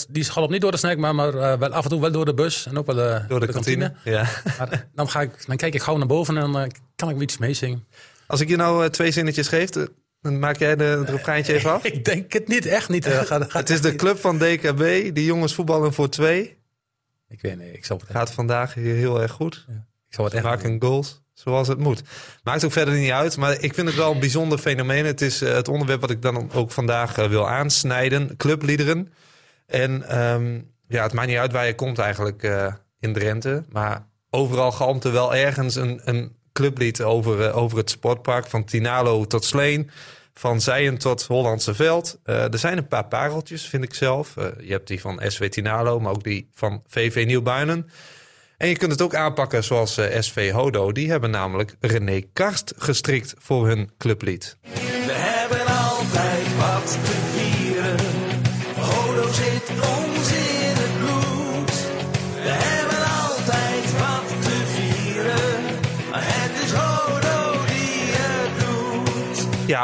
Die schalpt niet door de snackbar, maar wel af en toe wel door de bus. En ook wel door de, de kantine. kantine. Ja. Maar dan, ga ik, dan kijk ik gauw naar boven en dan kan ik iets meezingen. Als ik je nou twee zinnetjes geef... Dan maak jij de, het refreintje even af? [LAUGHS] Ik denk het niet, echt niet. Gaat, het is de club van DKB. Die jongens voetballen voor twee. Ik weet niet, ik zou het Gaat vandaag hier heel erg goed. Ja. Ik zou het echt Maken goals zoals het moet. Maakt ook verder niet uit. Maar ik vind het wel een bijzonder fenomeen. Het is uh, het onderwerp wat ik dan ook vandaag uh, wil aansnijden. Clubliederen. En um, ja, het maakt niet uit waar je komt eigenlijk uh, in Drenthe. Maar overal galmt er wel ergens een, een clublied over, eh, over het sportpark. Van Tinalo tot Sleen. Van Zijen tot Hollandse Veld. Eh, er zijn een paar pareltjes, vind ik zelf. Eh, je hebt die van SW Tinalo, maar ook die van VV Nieuwbuinen. En je kunt het ook aanpakken zoals eh, SV Hodo. Die hebben namelijk René Karst gestrikt voor hun clublied.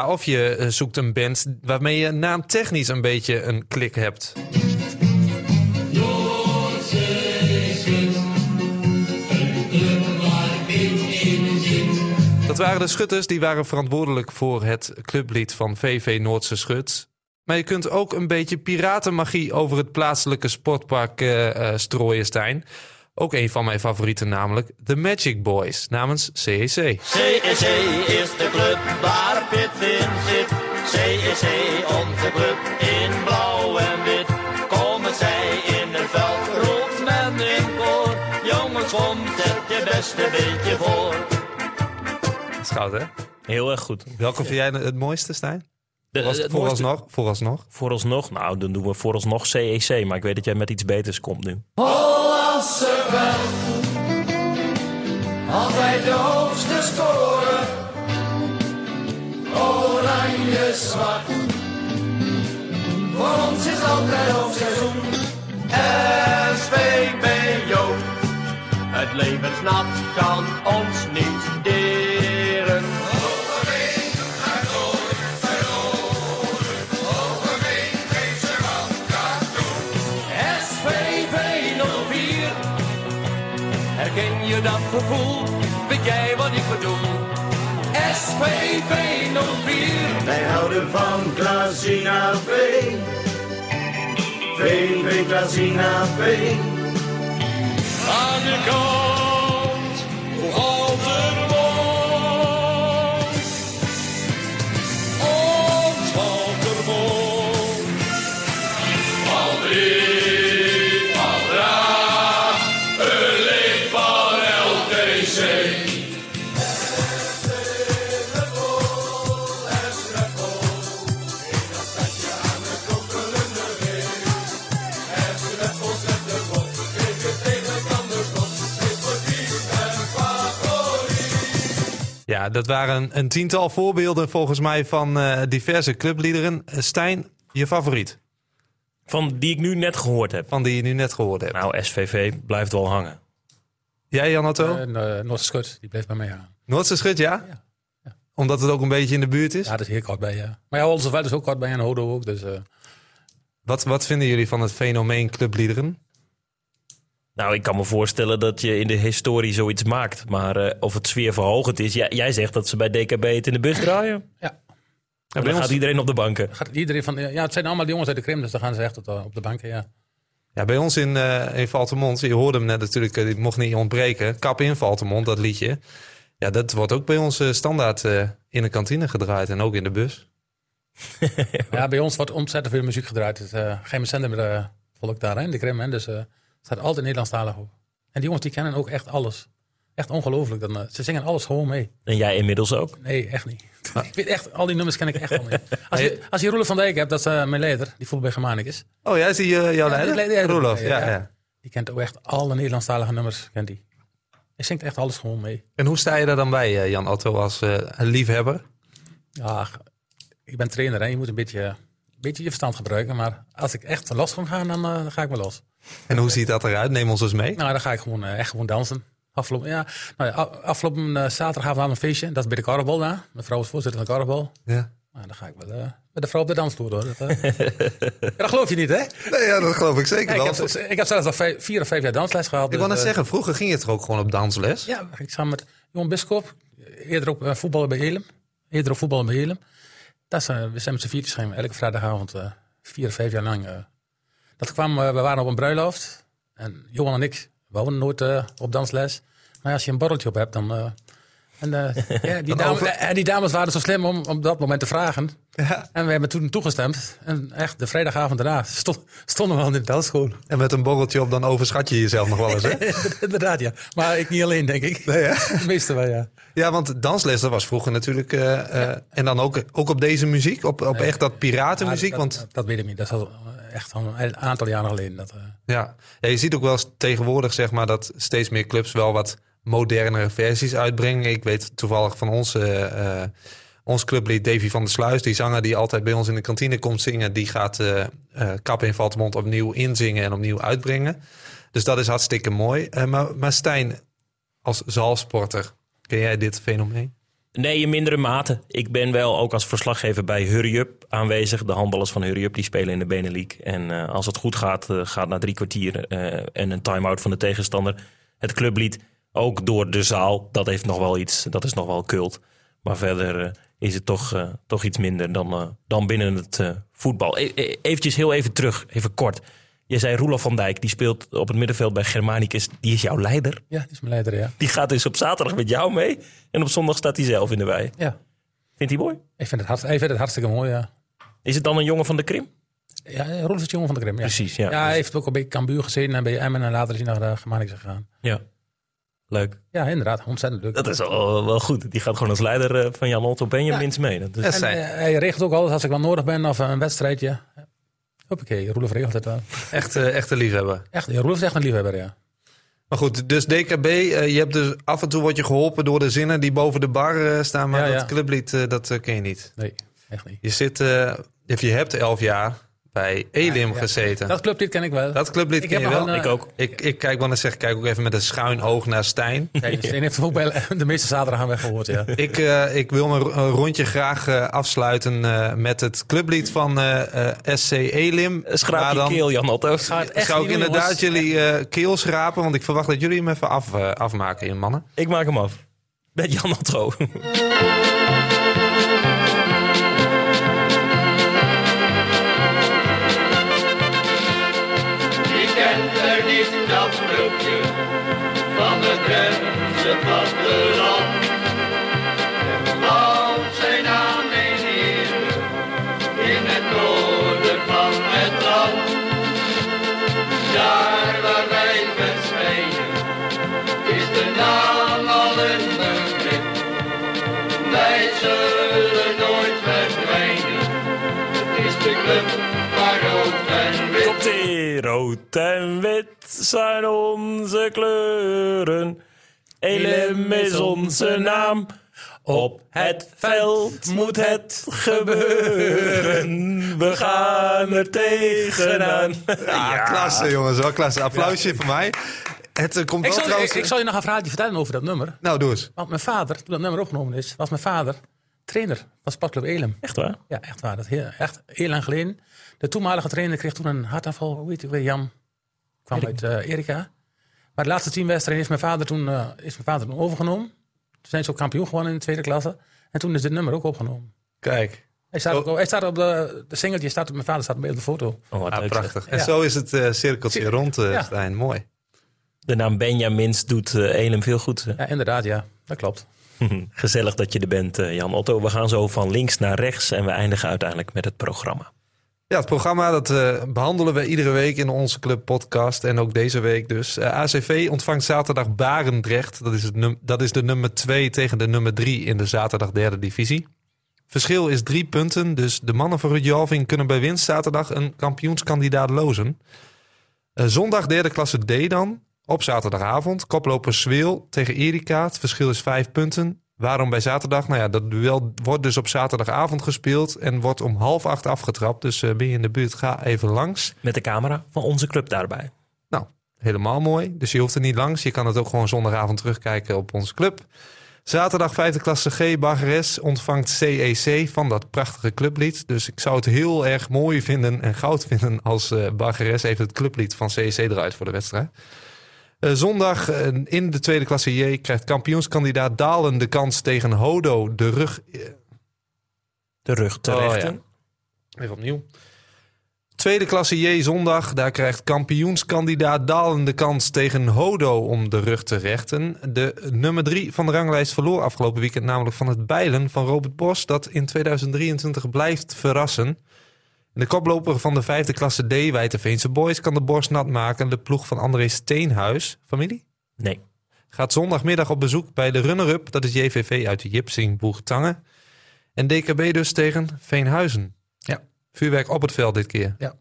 Of je eh, zoekt een band waarmee je naamtechnisch een beetje een klik hebt. Dat waren de schutters die waren verantwoordelijk voor het clublied van VV Noordse Schut. Maar je kunt ook een beetje piratenmagie over het plaatselijke sportpark eh, strooien, Stijn. Ook een van mijn favorieten, namelijk The Magic Boys namens CEC. CEC is de club waar Pit in zit. CEC, onze club in blauw en wit. Komen zij in het veld, roept men in koor. Jongens, kom, zet je beste beetje voor. Schout, hè? Heel erg goed. Welke vind jij het mooiste, Stijn? De- Was, het vooralsnog, vooralsnog. Vooralsnog, nou dan doen we vooralsnog CEC. Maar ik weet dat jij met iets beters komt nu. Hollandse veld. Altijd de hoogste score. Oranje zwart. Voor ons is altijd hoofdseizoen. SVB Joop. Het levensnat kan ons niet. Dat gevoel? Weet jij wat ik bedoel? SVV 04. Wij houden van Klazina V. VV Klazina V. Aan de Ja, dat waren een tiental voorbeelden volgens mij van eh, diverse clubliederen. Eh, Stijn, je favoriet Van die ik nu net gehoord heb. van die je nu net gehoord hebt. Nou, SVV blijft wel hangen. Jij, Jan Otto? En uh, Noordse Schut, die bleef bij mij aan. Noordse Schut, ja? Ja, ja. Omdat het ook een beetje in de buurt is? Ja, dat is heel kort bij, ja. Maar ja, onze veld is ook kort bij en Hodo ook. Dus eh, Wat, wat vinden jullie van het fenomeen clubliederen? Nou, ik kan me voorstellen dat je in de historie zoiets maakt. Maar eh, of het sfeerverhogend is... Ja, jij zegt dat ze bij DKB het in de bus draaien. ja, En bij dan ons- gaat iedereen op de banken. gaat iedereen van... Ja, het zijn allemaal jongens uit de Krim, dus dan gaan ze echt op de, op de banken, ja. Ja, bij ons in, eh in Valtemont, je hoorde hem net natuurlijk, eh, die mocht niet ontbreken. Kap in Valtemont, dat liedje. Ja, dat wordt ook bij ons eh, standaard eh, in de kantine gedraaid en ook in de bus. [LAUGHS] Ja, bij ons wordt ontzettend veel muziek gedraaid. Het uh, geen zender uh, volk daar hè, in de Krim. Hè, dus uh, staat altijd Nederlandstalig op. En die jongens die kennen ook echt alles. Echt ongelooflijk. Dan, uh, ze zingen alles gewoon mee. En jij inmiddels ook? Nee, echt niet. [LAUGHS] ik weet echt, al die nummers ken ik echt al mee. [LAUGHS] Als je, als je Roelof van Dijk hebt, dat is uh, mijn leider. Die voelt bij Germanicus. Oh ja, is die uh, jouw Ja, leider? die leider. Roelof, ja, Ja. Die kent ook echt alle Nederlandstalige nummers. Kent die. Hij zingt echt alles gewoon mee. En hoe sta je daar dan bij, eh, Jan Otto, als eh, liefhebber? Ja, ik ben trainer en je moet een beetje, een beetje je verstand gebruiken. Maar als ik echt los kan gaan, dan, uh, dan ga ik wel los. En hoe ziet dat eruit? Neem ons eens mee. Nou, dan ga ik gewoon uh, echt gewoon dansen. Afgelopen, ja, nou ja, afgelopen uh, zaterdagavond we een feestje. Dat is bij de Karrebal. Mijn vrouw is voorzitter van de Karrebal. Ja. Nou, dan ga ik wel uh, met de vrouw op de dansvloer hoor. Dat, uh... ja, dat geloof je niet, hè? Nee, ja, dat geloof ik zeker Ja, wel. ik, heb, ik heb zelfs al vijf, vier of vijf jaar dansles gehad. Ik wou net dus, zeggen, vroeger ging je toch ook gewoon op dansles? Ja, ik samen met Jon Biskop. Eerder ook voetballen bij Helem. Eerder ook voetballen bij Helem. Dat uh, we zijn met z'n gaan elke vrijdagavond vier of vijf jaar lang. Dat kwam, we waren op een bruiloft. En Johan en ik wouden nooit op dansles. Maar als je een borreltje op hebt, dan, uh, En, eh, [LAUGHS] ja, die, dames, over- en die dames waren zo slim om op dat moment te vragen. Ja. En we hebben toen toegestemd. En echt, de vrijdagavond daarna stond, stonden we al in de telschool. En met een borreltje op, dan overschat je jezelf nog wel eens, hè? [LAUGHS] Inderdaad, ja. Maar ik niet alleen, denk ik. Nee, hè? [LAUGHS] De meeste wel, ja. Ja, want dansles, dat was vroeger natuurlijk... eh, eh, En dan ook, ook op deze muziek, op, op echt dat piratenmuziek. Ja, want dat, dat weet ik niet. Dat is al echt al een aantal jaren geleden. Dat, eh, Ja. je ziet ook wel tegenwoordig zeg maar, dat steeds meer clubs wel wat modernere versies uitbrengen. Ik weet toevallig van onze, eh, ons clublied Davy van der Sluis, die zanger die altijd bij ons in de kantine komt zingen, die gaat eh, Kap in Valtemont opnieuw inzingen en opnieuw uitbrengen. Dus dat is hartstikke mooi. Maar, maar Stijn, als zaalsporter, ken jij dit fenomeen? Nee, in mindere mate. Ik ben wel ook als verslaggever bij Hurry Up aanwezig. De handballers van Hurry Up die spelen in de Benelink. En eh, als het goed gaat, eh, gaat na drie kwartier eh, en een time-out van de tegenstander het clublied ook door de zaal. Dat heeft nog wel iets, dat is nog wel cult. Maar verder is het toch, toch iets minder dan, dan binnen het voetbal. E e- eventjes heel even terug, even kort. Je zei Roelof van Dijk, die speelt op het middenveld bij Germanicus. Die is jouw leider. ja, die is mijn leider, ja. Die gaat dus op zaterdag met jou mee. En op zondag staat hij zelf in de wei. ja. Vindt hij mooi? Ik vind, het hart, ik vind het hartstikke mooi, ja. Is het dan een jongen van de Krim? Ja, Rolf is het jongen van de Krim, ja. Precies, ja. Ja, hij heeft ook al bij Cambuur gezeten en bij Emmen en later is hij naar de Germanicus gegaan. Ja. Leuk. Ja, inderdaad. Ontzettend leuk. Dat is wel, wel goed. Die gaat gewoon als leider eh, van Jan Otto Benjamins mee. Dat is, En eh, hij regelt ook alles als ik wel nodig ben of een wedstrijdje. Hoppakee, Roelof regelt het wel. Echt, eh, echt een liefhebber. Echt, ja, Roelof is echt een liefhebber, ja. Maar goed, dus DKB, eh, je hebt dus af en toe word je geholpen door de zinnen die boven de bar eh, staan, maar Ja, dat ja. clublied, dat ken je niet. Nee, echt niet. Je zit, of je hebt elf jaar bij Elim Ja, gezeten. Dat clublied ken ik wel. Dat clublied Ik ken je wel. een, eh, ik ook. Ik, ik kijk wel eens zeg, kijk ook even met een schuin oog naar Stijn. [LAUGHS] Kijk, Steen heeft ook bij [LAUGHS] de meeste zaterdag aan weggehoord, ja. [LAUGHS] ik, eh, ik wil mijn rondje graag eh, afsluiten eh, met het clublied van eh, eh, SC Elim. Schraap je dan keel, Jan Otto. Zou ik doen, inderdaad jongens. jullie eh, keel schrapen, want ik verwacht dat jullie hem even af, afmaken, in mannen. Ik maak hem af. Met Jan Otto. Rood en wit rood en wit zijn onze kleuren. Elim is onze naam. Op het veld moet het gebeuren. We gaan er tegenaan. Ja, klasse jongens, wel klasse. Applausje voor mij. Het eh, komt Ik wel zal, trouwens... ik, ik zal je nog een verhaaltje vertellen over dat nummer. Nou, doe eens. Want mijn vader, toen dat nummer opgenomen is, was mijn vader trainer van Sportclub Elim. Echt waar? Ja, echt waar. Dat heel, echt heel lang geleden. De toenmalige trainer kreeg toen een hartaanval. Hoe heet hij weer? Jan. Kwam uit eh, Erika. Maar de laatste tien wedstrijden is mijn vader toen, eh, is mijn vader toen overgenomen. Toen zijn ze ook kampioen geworden in de tweede klasse. En toen is dit nummer ook opgenomen. Kijk. Hij staat, Oh. ook, hij staat op de, de singeltje, staat op mijn vader staat op de foto. Oh, wat Ah, prachtig. En Ja. zo is het eh, cirkeltje rond, eh Ja. Stijn. Mooi. De naam Benjamins doet eh, Elim veel goed. eh. Ja, inderdaad, ja. Dat klopt. [LAUGHS] Gezellig dat je er bent, eh, Jan Otto. We gaan zo van links naar rechts en we eindigen uiteindelijk met het programma. Ja, het programma dat eh, behandelen we iedere week in onze club podcast. En ook deze week dus. Eh, ACV ontvangt zaterdag Barendrecht. Dat is, het num- dat is de nummer 2 tegen de nummer 3 in de zaterdag derde divisie. Verschil is drie punten. Dus de mannen van Ruud kunnen bij winst zaterdag een kampioenskandidaat lozen. Eh, zondag derde klasse D dan. Op zaterdagavond. Koploper Zweel tegen Erika. Het verschil is vijf punten. Waarom bij zaterdag? Nou ja, dat duel wordt dus op zaterdagavond gespeeld en wordt om half acht afgetrapt. Dus eh, ben je in de buurt, ga even langs. Met de camera van onze club daarbij. Nou, helemaal mooi. Dus je hoeft er niet langs. Je kan het ook gewoon zondagavond terugkijken op onze club. Zaterdag vijfde klasse G, Bargeres ontvangt CEC van dat prachtige clublied. Dus ik zou het heel erg mooi vinden en goud vinden als eh Bargeres even het clublied van CEC eruit voor de wedstrijd. Eh, zondag eh, in de tweede klasse J krijgt kampioenskandidaat Dalen de kans tegen Hodo de rug. eh, De rug te Oh, rechten. ja. Even opnieuw. Tweede klasse J zondag. Daar krijgt kampioenskandidaat Dalen de kans tegen Hodo om de rug te rechten. De nummer drie van de ranglijst verloor afgelopen weekend namelijk van het bijlen van Robert Bos. Dat in 2023 blijft verrassen. En de koploper van de vijfde klasse D, Wijtenveense Boys, kan de borst nat maken. De ploeg van André Steenhuis, familie, Nee. gaat zondagmiddag op bezoek bij de runner-up. Dat is JVV uit Jipsing, Boertangen. En DKB dus tegen Veenhuizen. Ja. Vuurwerk op het veld dit keer. Ja.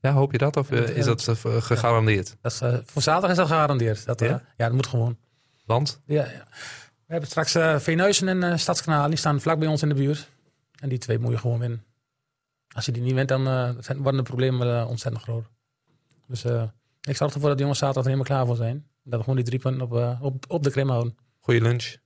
Ja, hoop je dat? Of eh, is dat eh, gegarandeerd? Dat is, eh, voor zaterdag is dat gegarandeerd. Dat, eh, Ja? ja? dat moet gewoon. Want? Ja, ja. We hebben straks uh, Veenhuizen en eh, Stadskanaal. Die staan vlak bij ons in de buurt. En die twee moet je gewoon winnen. Als je die niet wint, dan eh, zijn, worden de problemen eh, ontzettend groot. Dus eh, ik zorg ervoor dat de jongens zaterdag er helemaal klaar voor zijn. Dat we gewoon die drie punten op, op, op de krim houden. Goeie lunch.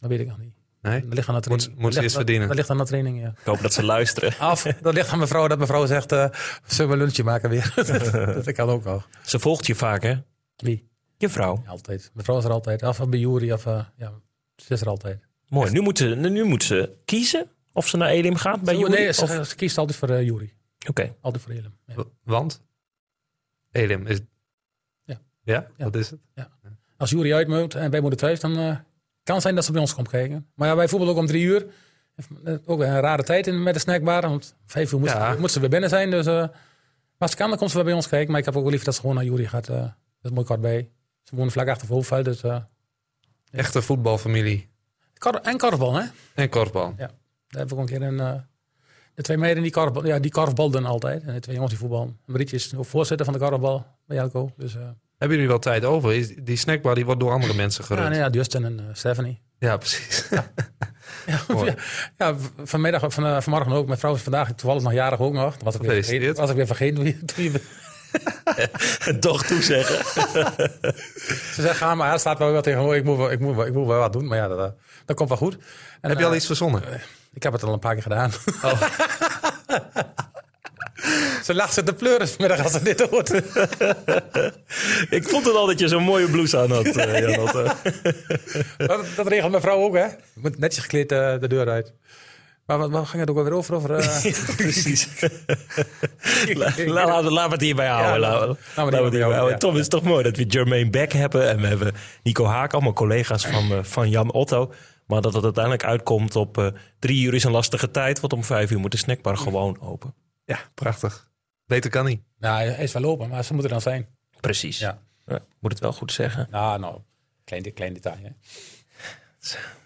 Dat weet ik nog niet. Nee? Dat ligt aan de Moet- training. moet ze Dat ligt- eerst dat- verdienen. Dat ligt aan de training, ja. Ik hoop dat ze luisteren. [LAUGHS] Af, dat ligt aan mevrouw, dat mevrouw zegt, eh zullen we een lunchje maken weer? [LAUGHS] dat kan ook al. Ze volgt je vaak, hè? Wie? Je vrouw. Ja, altijd. Mevrouw is er altijd. Of bij Jury, of ja, ze is er altijd. Mooi. Nu moet, ze, nu moet ze kiezen of ze naar Elim gaat bij jullie. nee, of- ze, ze kiest altijd voor uh, Jury. Oké. Altijd voor Elim. Ja. Want? Elim is... Ja. Ja? Ja. Wat is het? Als Jury uit moet en wij moeten thuis, dan eh, kan het zijn dat ze bij ons komt kijken. Maar ja, wij voetballen ook om drie uur. Eh, Ook een rare tijd in, met de snackbar. Want vijf uur moet, Ja. ze, moet ze weer binnen zijn. Dus uh, als ze kan, dan komt ze wel bij ons kijken. Maar ik heb ook wel liever dat ze gewoon naar Jury gaat. Uh, dat is mooi kort bij. Ze wonen vlak achter Hoofdveld. Dus, uh, Echte voetbalfamilie. en korfbal, hè? En korfbal. Daar heb ik ook een keer een... Uh, de twee meiden die korfbal, ja, die korfbalden altijd. En de twee jongens die voetballen. Marietje is ook voorzitter van de korfbal bij Elko. Dus, uh, Hebben jullie wel tijd over? Is- Die snackbar die wordt door andere mensen gerund. ja, nee, ja, Justin en uh, Stephanie. Ja, precies. Ja, [LAUGHS] ja, [LAUGHS] vanmiddag, van, vanmorgen ook. Mijn vrouw is vandaag toevallig nog jarig ook nog. Dat was ik weer vergeten. Was ik weer vergeten. wie- je- Toch [LAUGHS] toezeggen. Ze zegt, ga maar, er staat wel wat tegenover. Ik moet, wel- ik, moet, wel- ik moet wel wat doen. Maar ja, dat, eh, dat komt wel goed. En, Heb je al eh, iets verzonnen? Ik heb het al een paar keer gedaan. Oh. [LAUGHS] ze lacht ze te pleuren vanmiddag als ze dit hoort. Ik vond het al dat je zo'n mooie blouse aan had, eh, Jan [LAUGHS] Otto. dat, dat regelt mijn vrouw ook, hè? Je moet netjes gekleed eh, de deur uit. Maar wat, wat ging het ook alweer over? over eh, [LAUGHS] Precies. Laten we het hierbij houden. Ja, laten we- het hierbij houden. ja. Tom, het is toch mooi dat we Jermaine Beck hebben. En we hebben Nico Haak, allemaal collega's van, van Jan Otto. Maar dat het uiteindelijk uitkomt op eh, drie uur is een lastige tijd. Want om vijf uur moet de snackbar gewoon open. Ja, prachtig. Beter kan niet. nou, hij is wel lopen, maar ze moeten er dan zijn. Precies. Ja. Ja, moet het wel goed zeggen. Nou, nou, klein, klein detail. Hè?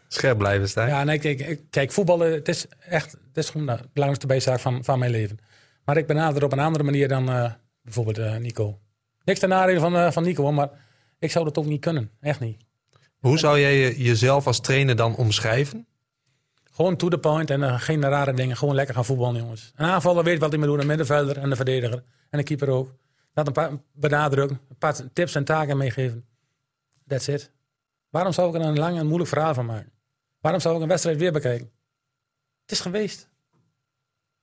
Scherp blijven staan. Ja, nee, kijk, ik- kijk, voetballen, het is echt, het is gewoon de belangrijkste bijzaak van, van mijn leven. Maar ik benader op een andere manier dan eh, bijvoorbeeld eh, Nico. Niks ten nadele van, eh, van Nico, hoor, maar ik zou dat ook niet kunnen. Echt niet. Hoe zou jij je- jezelf als trainer dan omschrijven? Gewoon to the point en eh, geen rare dingen. Gewoon lekker gaan voetballen, jongens. Een aanvaller weet wat hij moet doen. Een middenvelder en de verdediger. En de keeper ook. Dat een paar benadrukken. Een paar tips en taken meegeven. That's it. Waarom zou ik er een lang en moeilijk verhaal van maken? Waarom zou ik een wedstrijd weer bekijken? Het is geweest.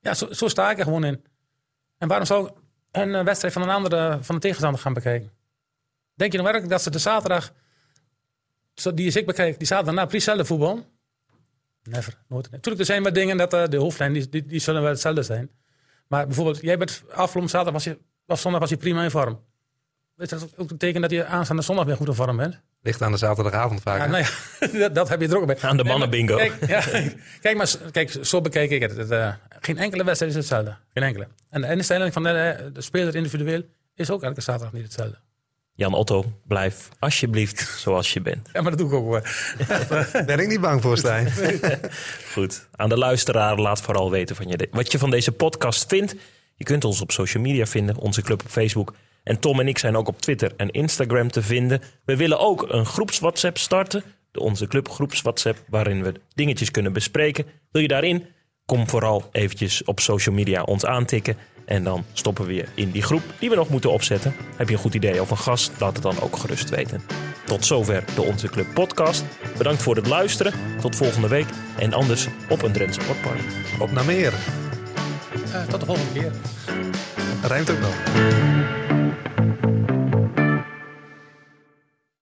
Ja, zo, zo sta ik er gewoon in. En waarom zou ik een eh, wedstrijd van een andere, van de tegenstander gaan bekijken? Denk je nou werkelijk dat ze de zaterdag, die is ik bekijk, die zaterdag na precies hetzelfde voetbal? Never, nooit. Natuurlijk, er zijn wat dingen dat eh, de hoofdlijn, die, die, die zullen wel hetzelfde zijn. Maar bijvoorbeeld, jij bent afgelopen zaterdag was je, of zondag was je prima in vorm. Is dat ook een teken dat je aanstaande zondag weer goed in vorm bent? Ligt aan de zaterdagavond vaak. Ja, nou ja, [LAUGHS] dat, dat heb je er ook bij. Aan de Nee, maar mannenbingo. Kijk, ja, [LAUGHS] kijk, maar kijk, zo bekijk ik het. Het, eh, geen enkele wedstrijd is hetzelfde. Geen enkele. En de instelling van de, de speler individueel is ook elke zaterdag niet hetzelfde. Jan Otto, blijf alsjeblieft zoals je bent. Ja, maar dat doe ik ook hoor. [LAUGHS] Ben ik niet bang voor, Stijn. [LAUGHS] Goed. Aan de luisteraar laat vooral weten van je, wat je van deze podcast vindt. Je kunt ons op social media vinden, onze club op Facebook. En Tom en ik zijn ook op Twitter en Instagram te vinden. We willen ook een groeps WhatsApp starten. De onze club groeps WhatsApp, waarin we dingetjes kunnen bespreken. Wil je daarin? Kom vooral eventjes op social media ons aantikken. En dan stoppen we weer in die groep die we nog moeten opzetten. Heb je een goed idee of een gast? Laat het dan ook gerust weten. Tot zover de Onze Club podcast. Bedankt voor het luisteren. Tot volgende week. En anders op een Drentse Sportpark. Op naar meer. Eh, tot de volgende keer. Rijmt ook nog.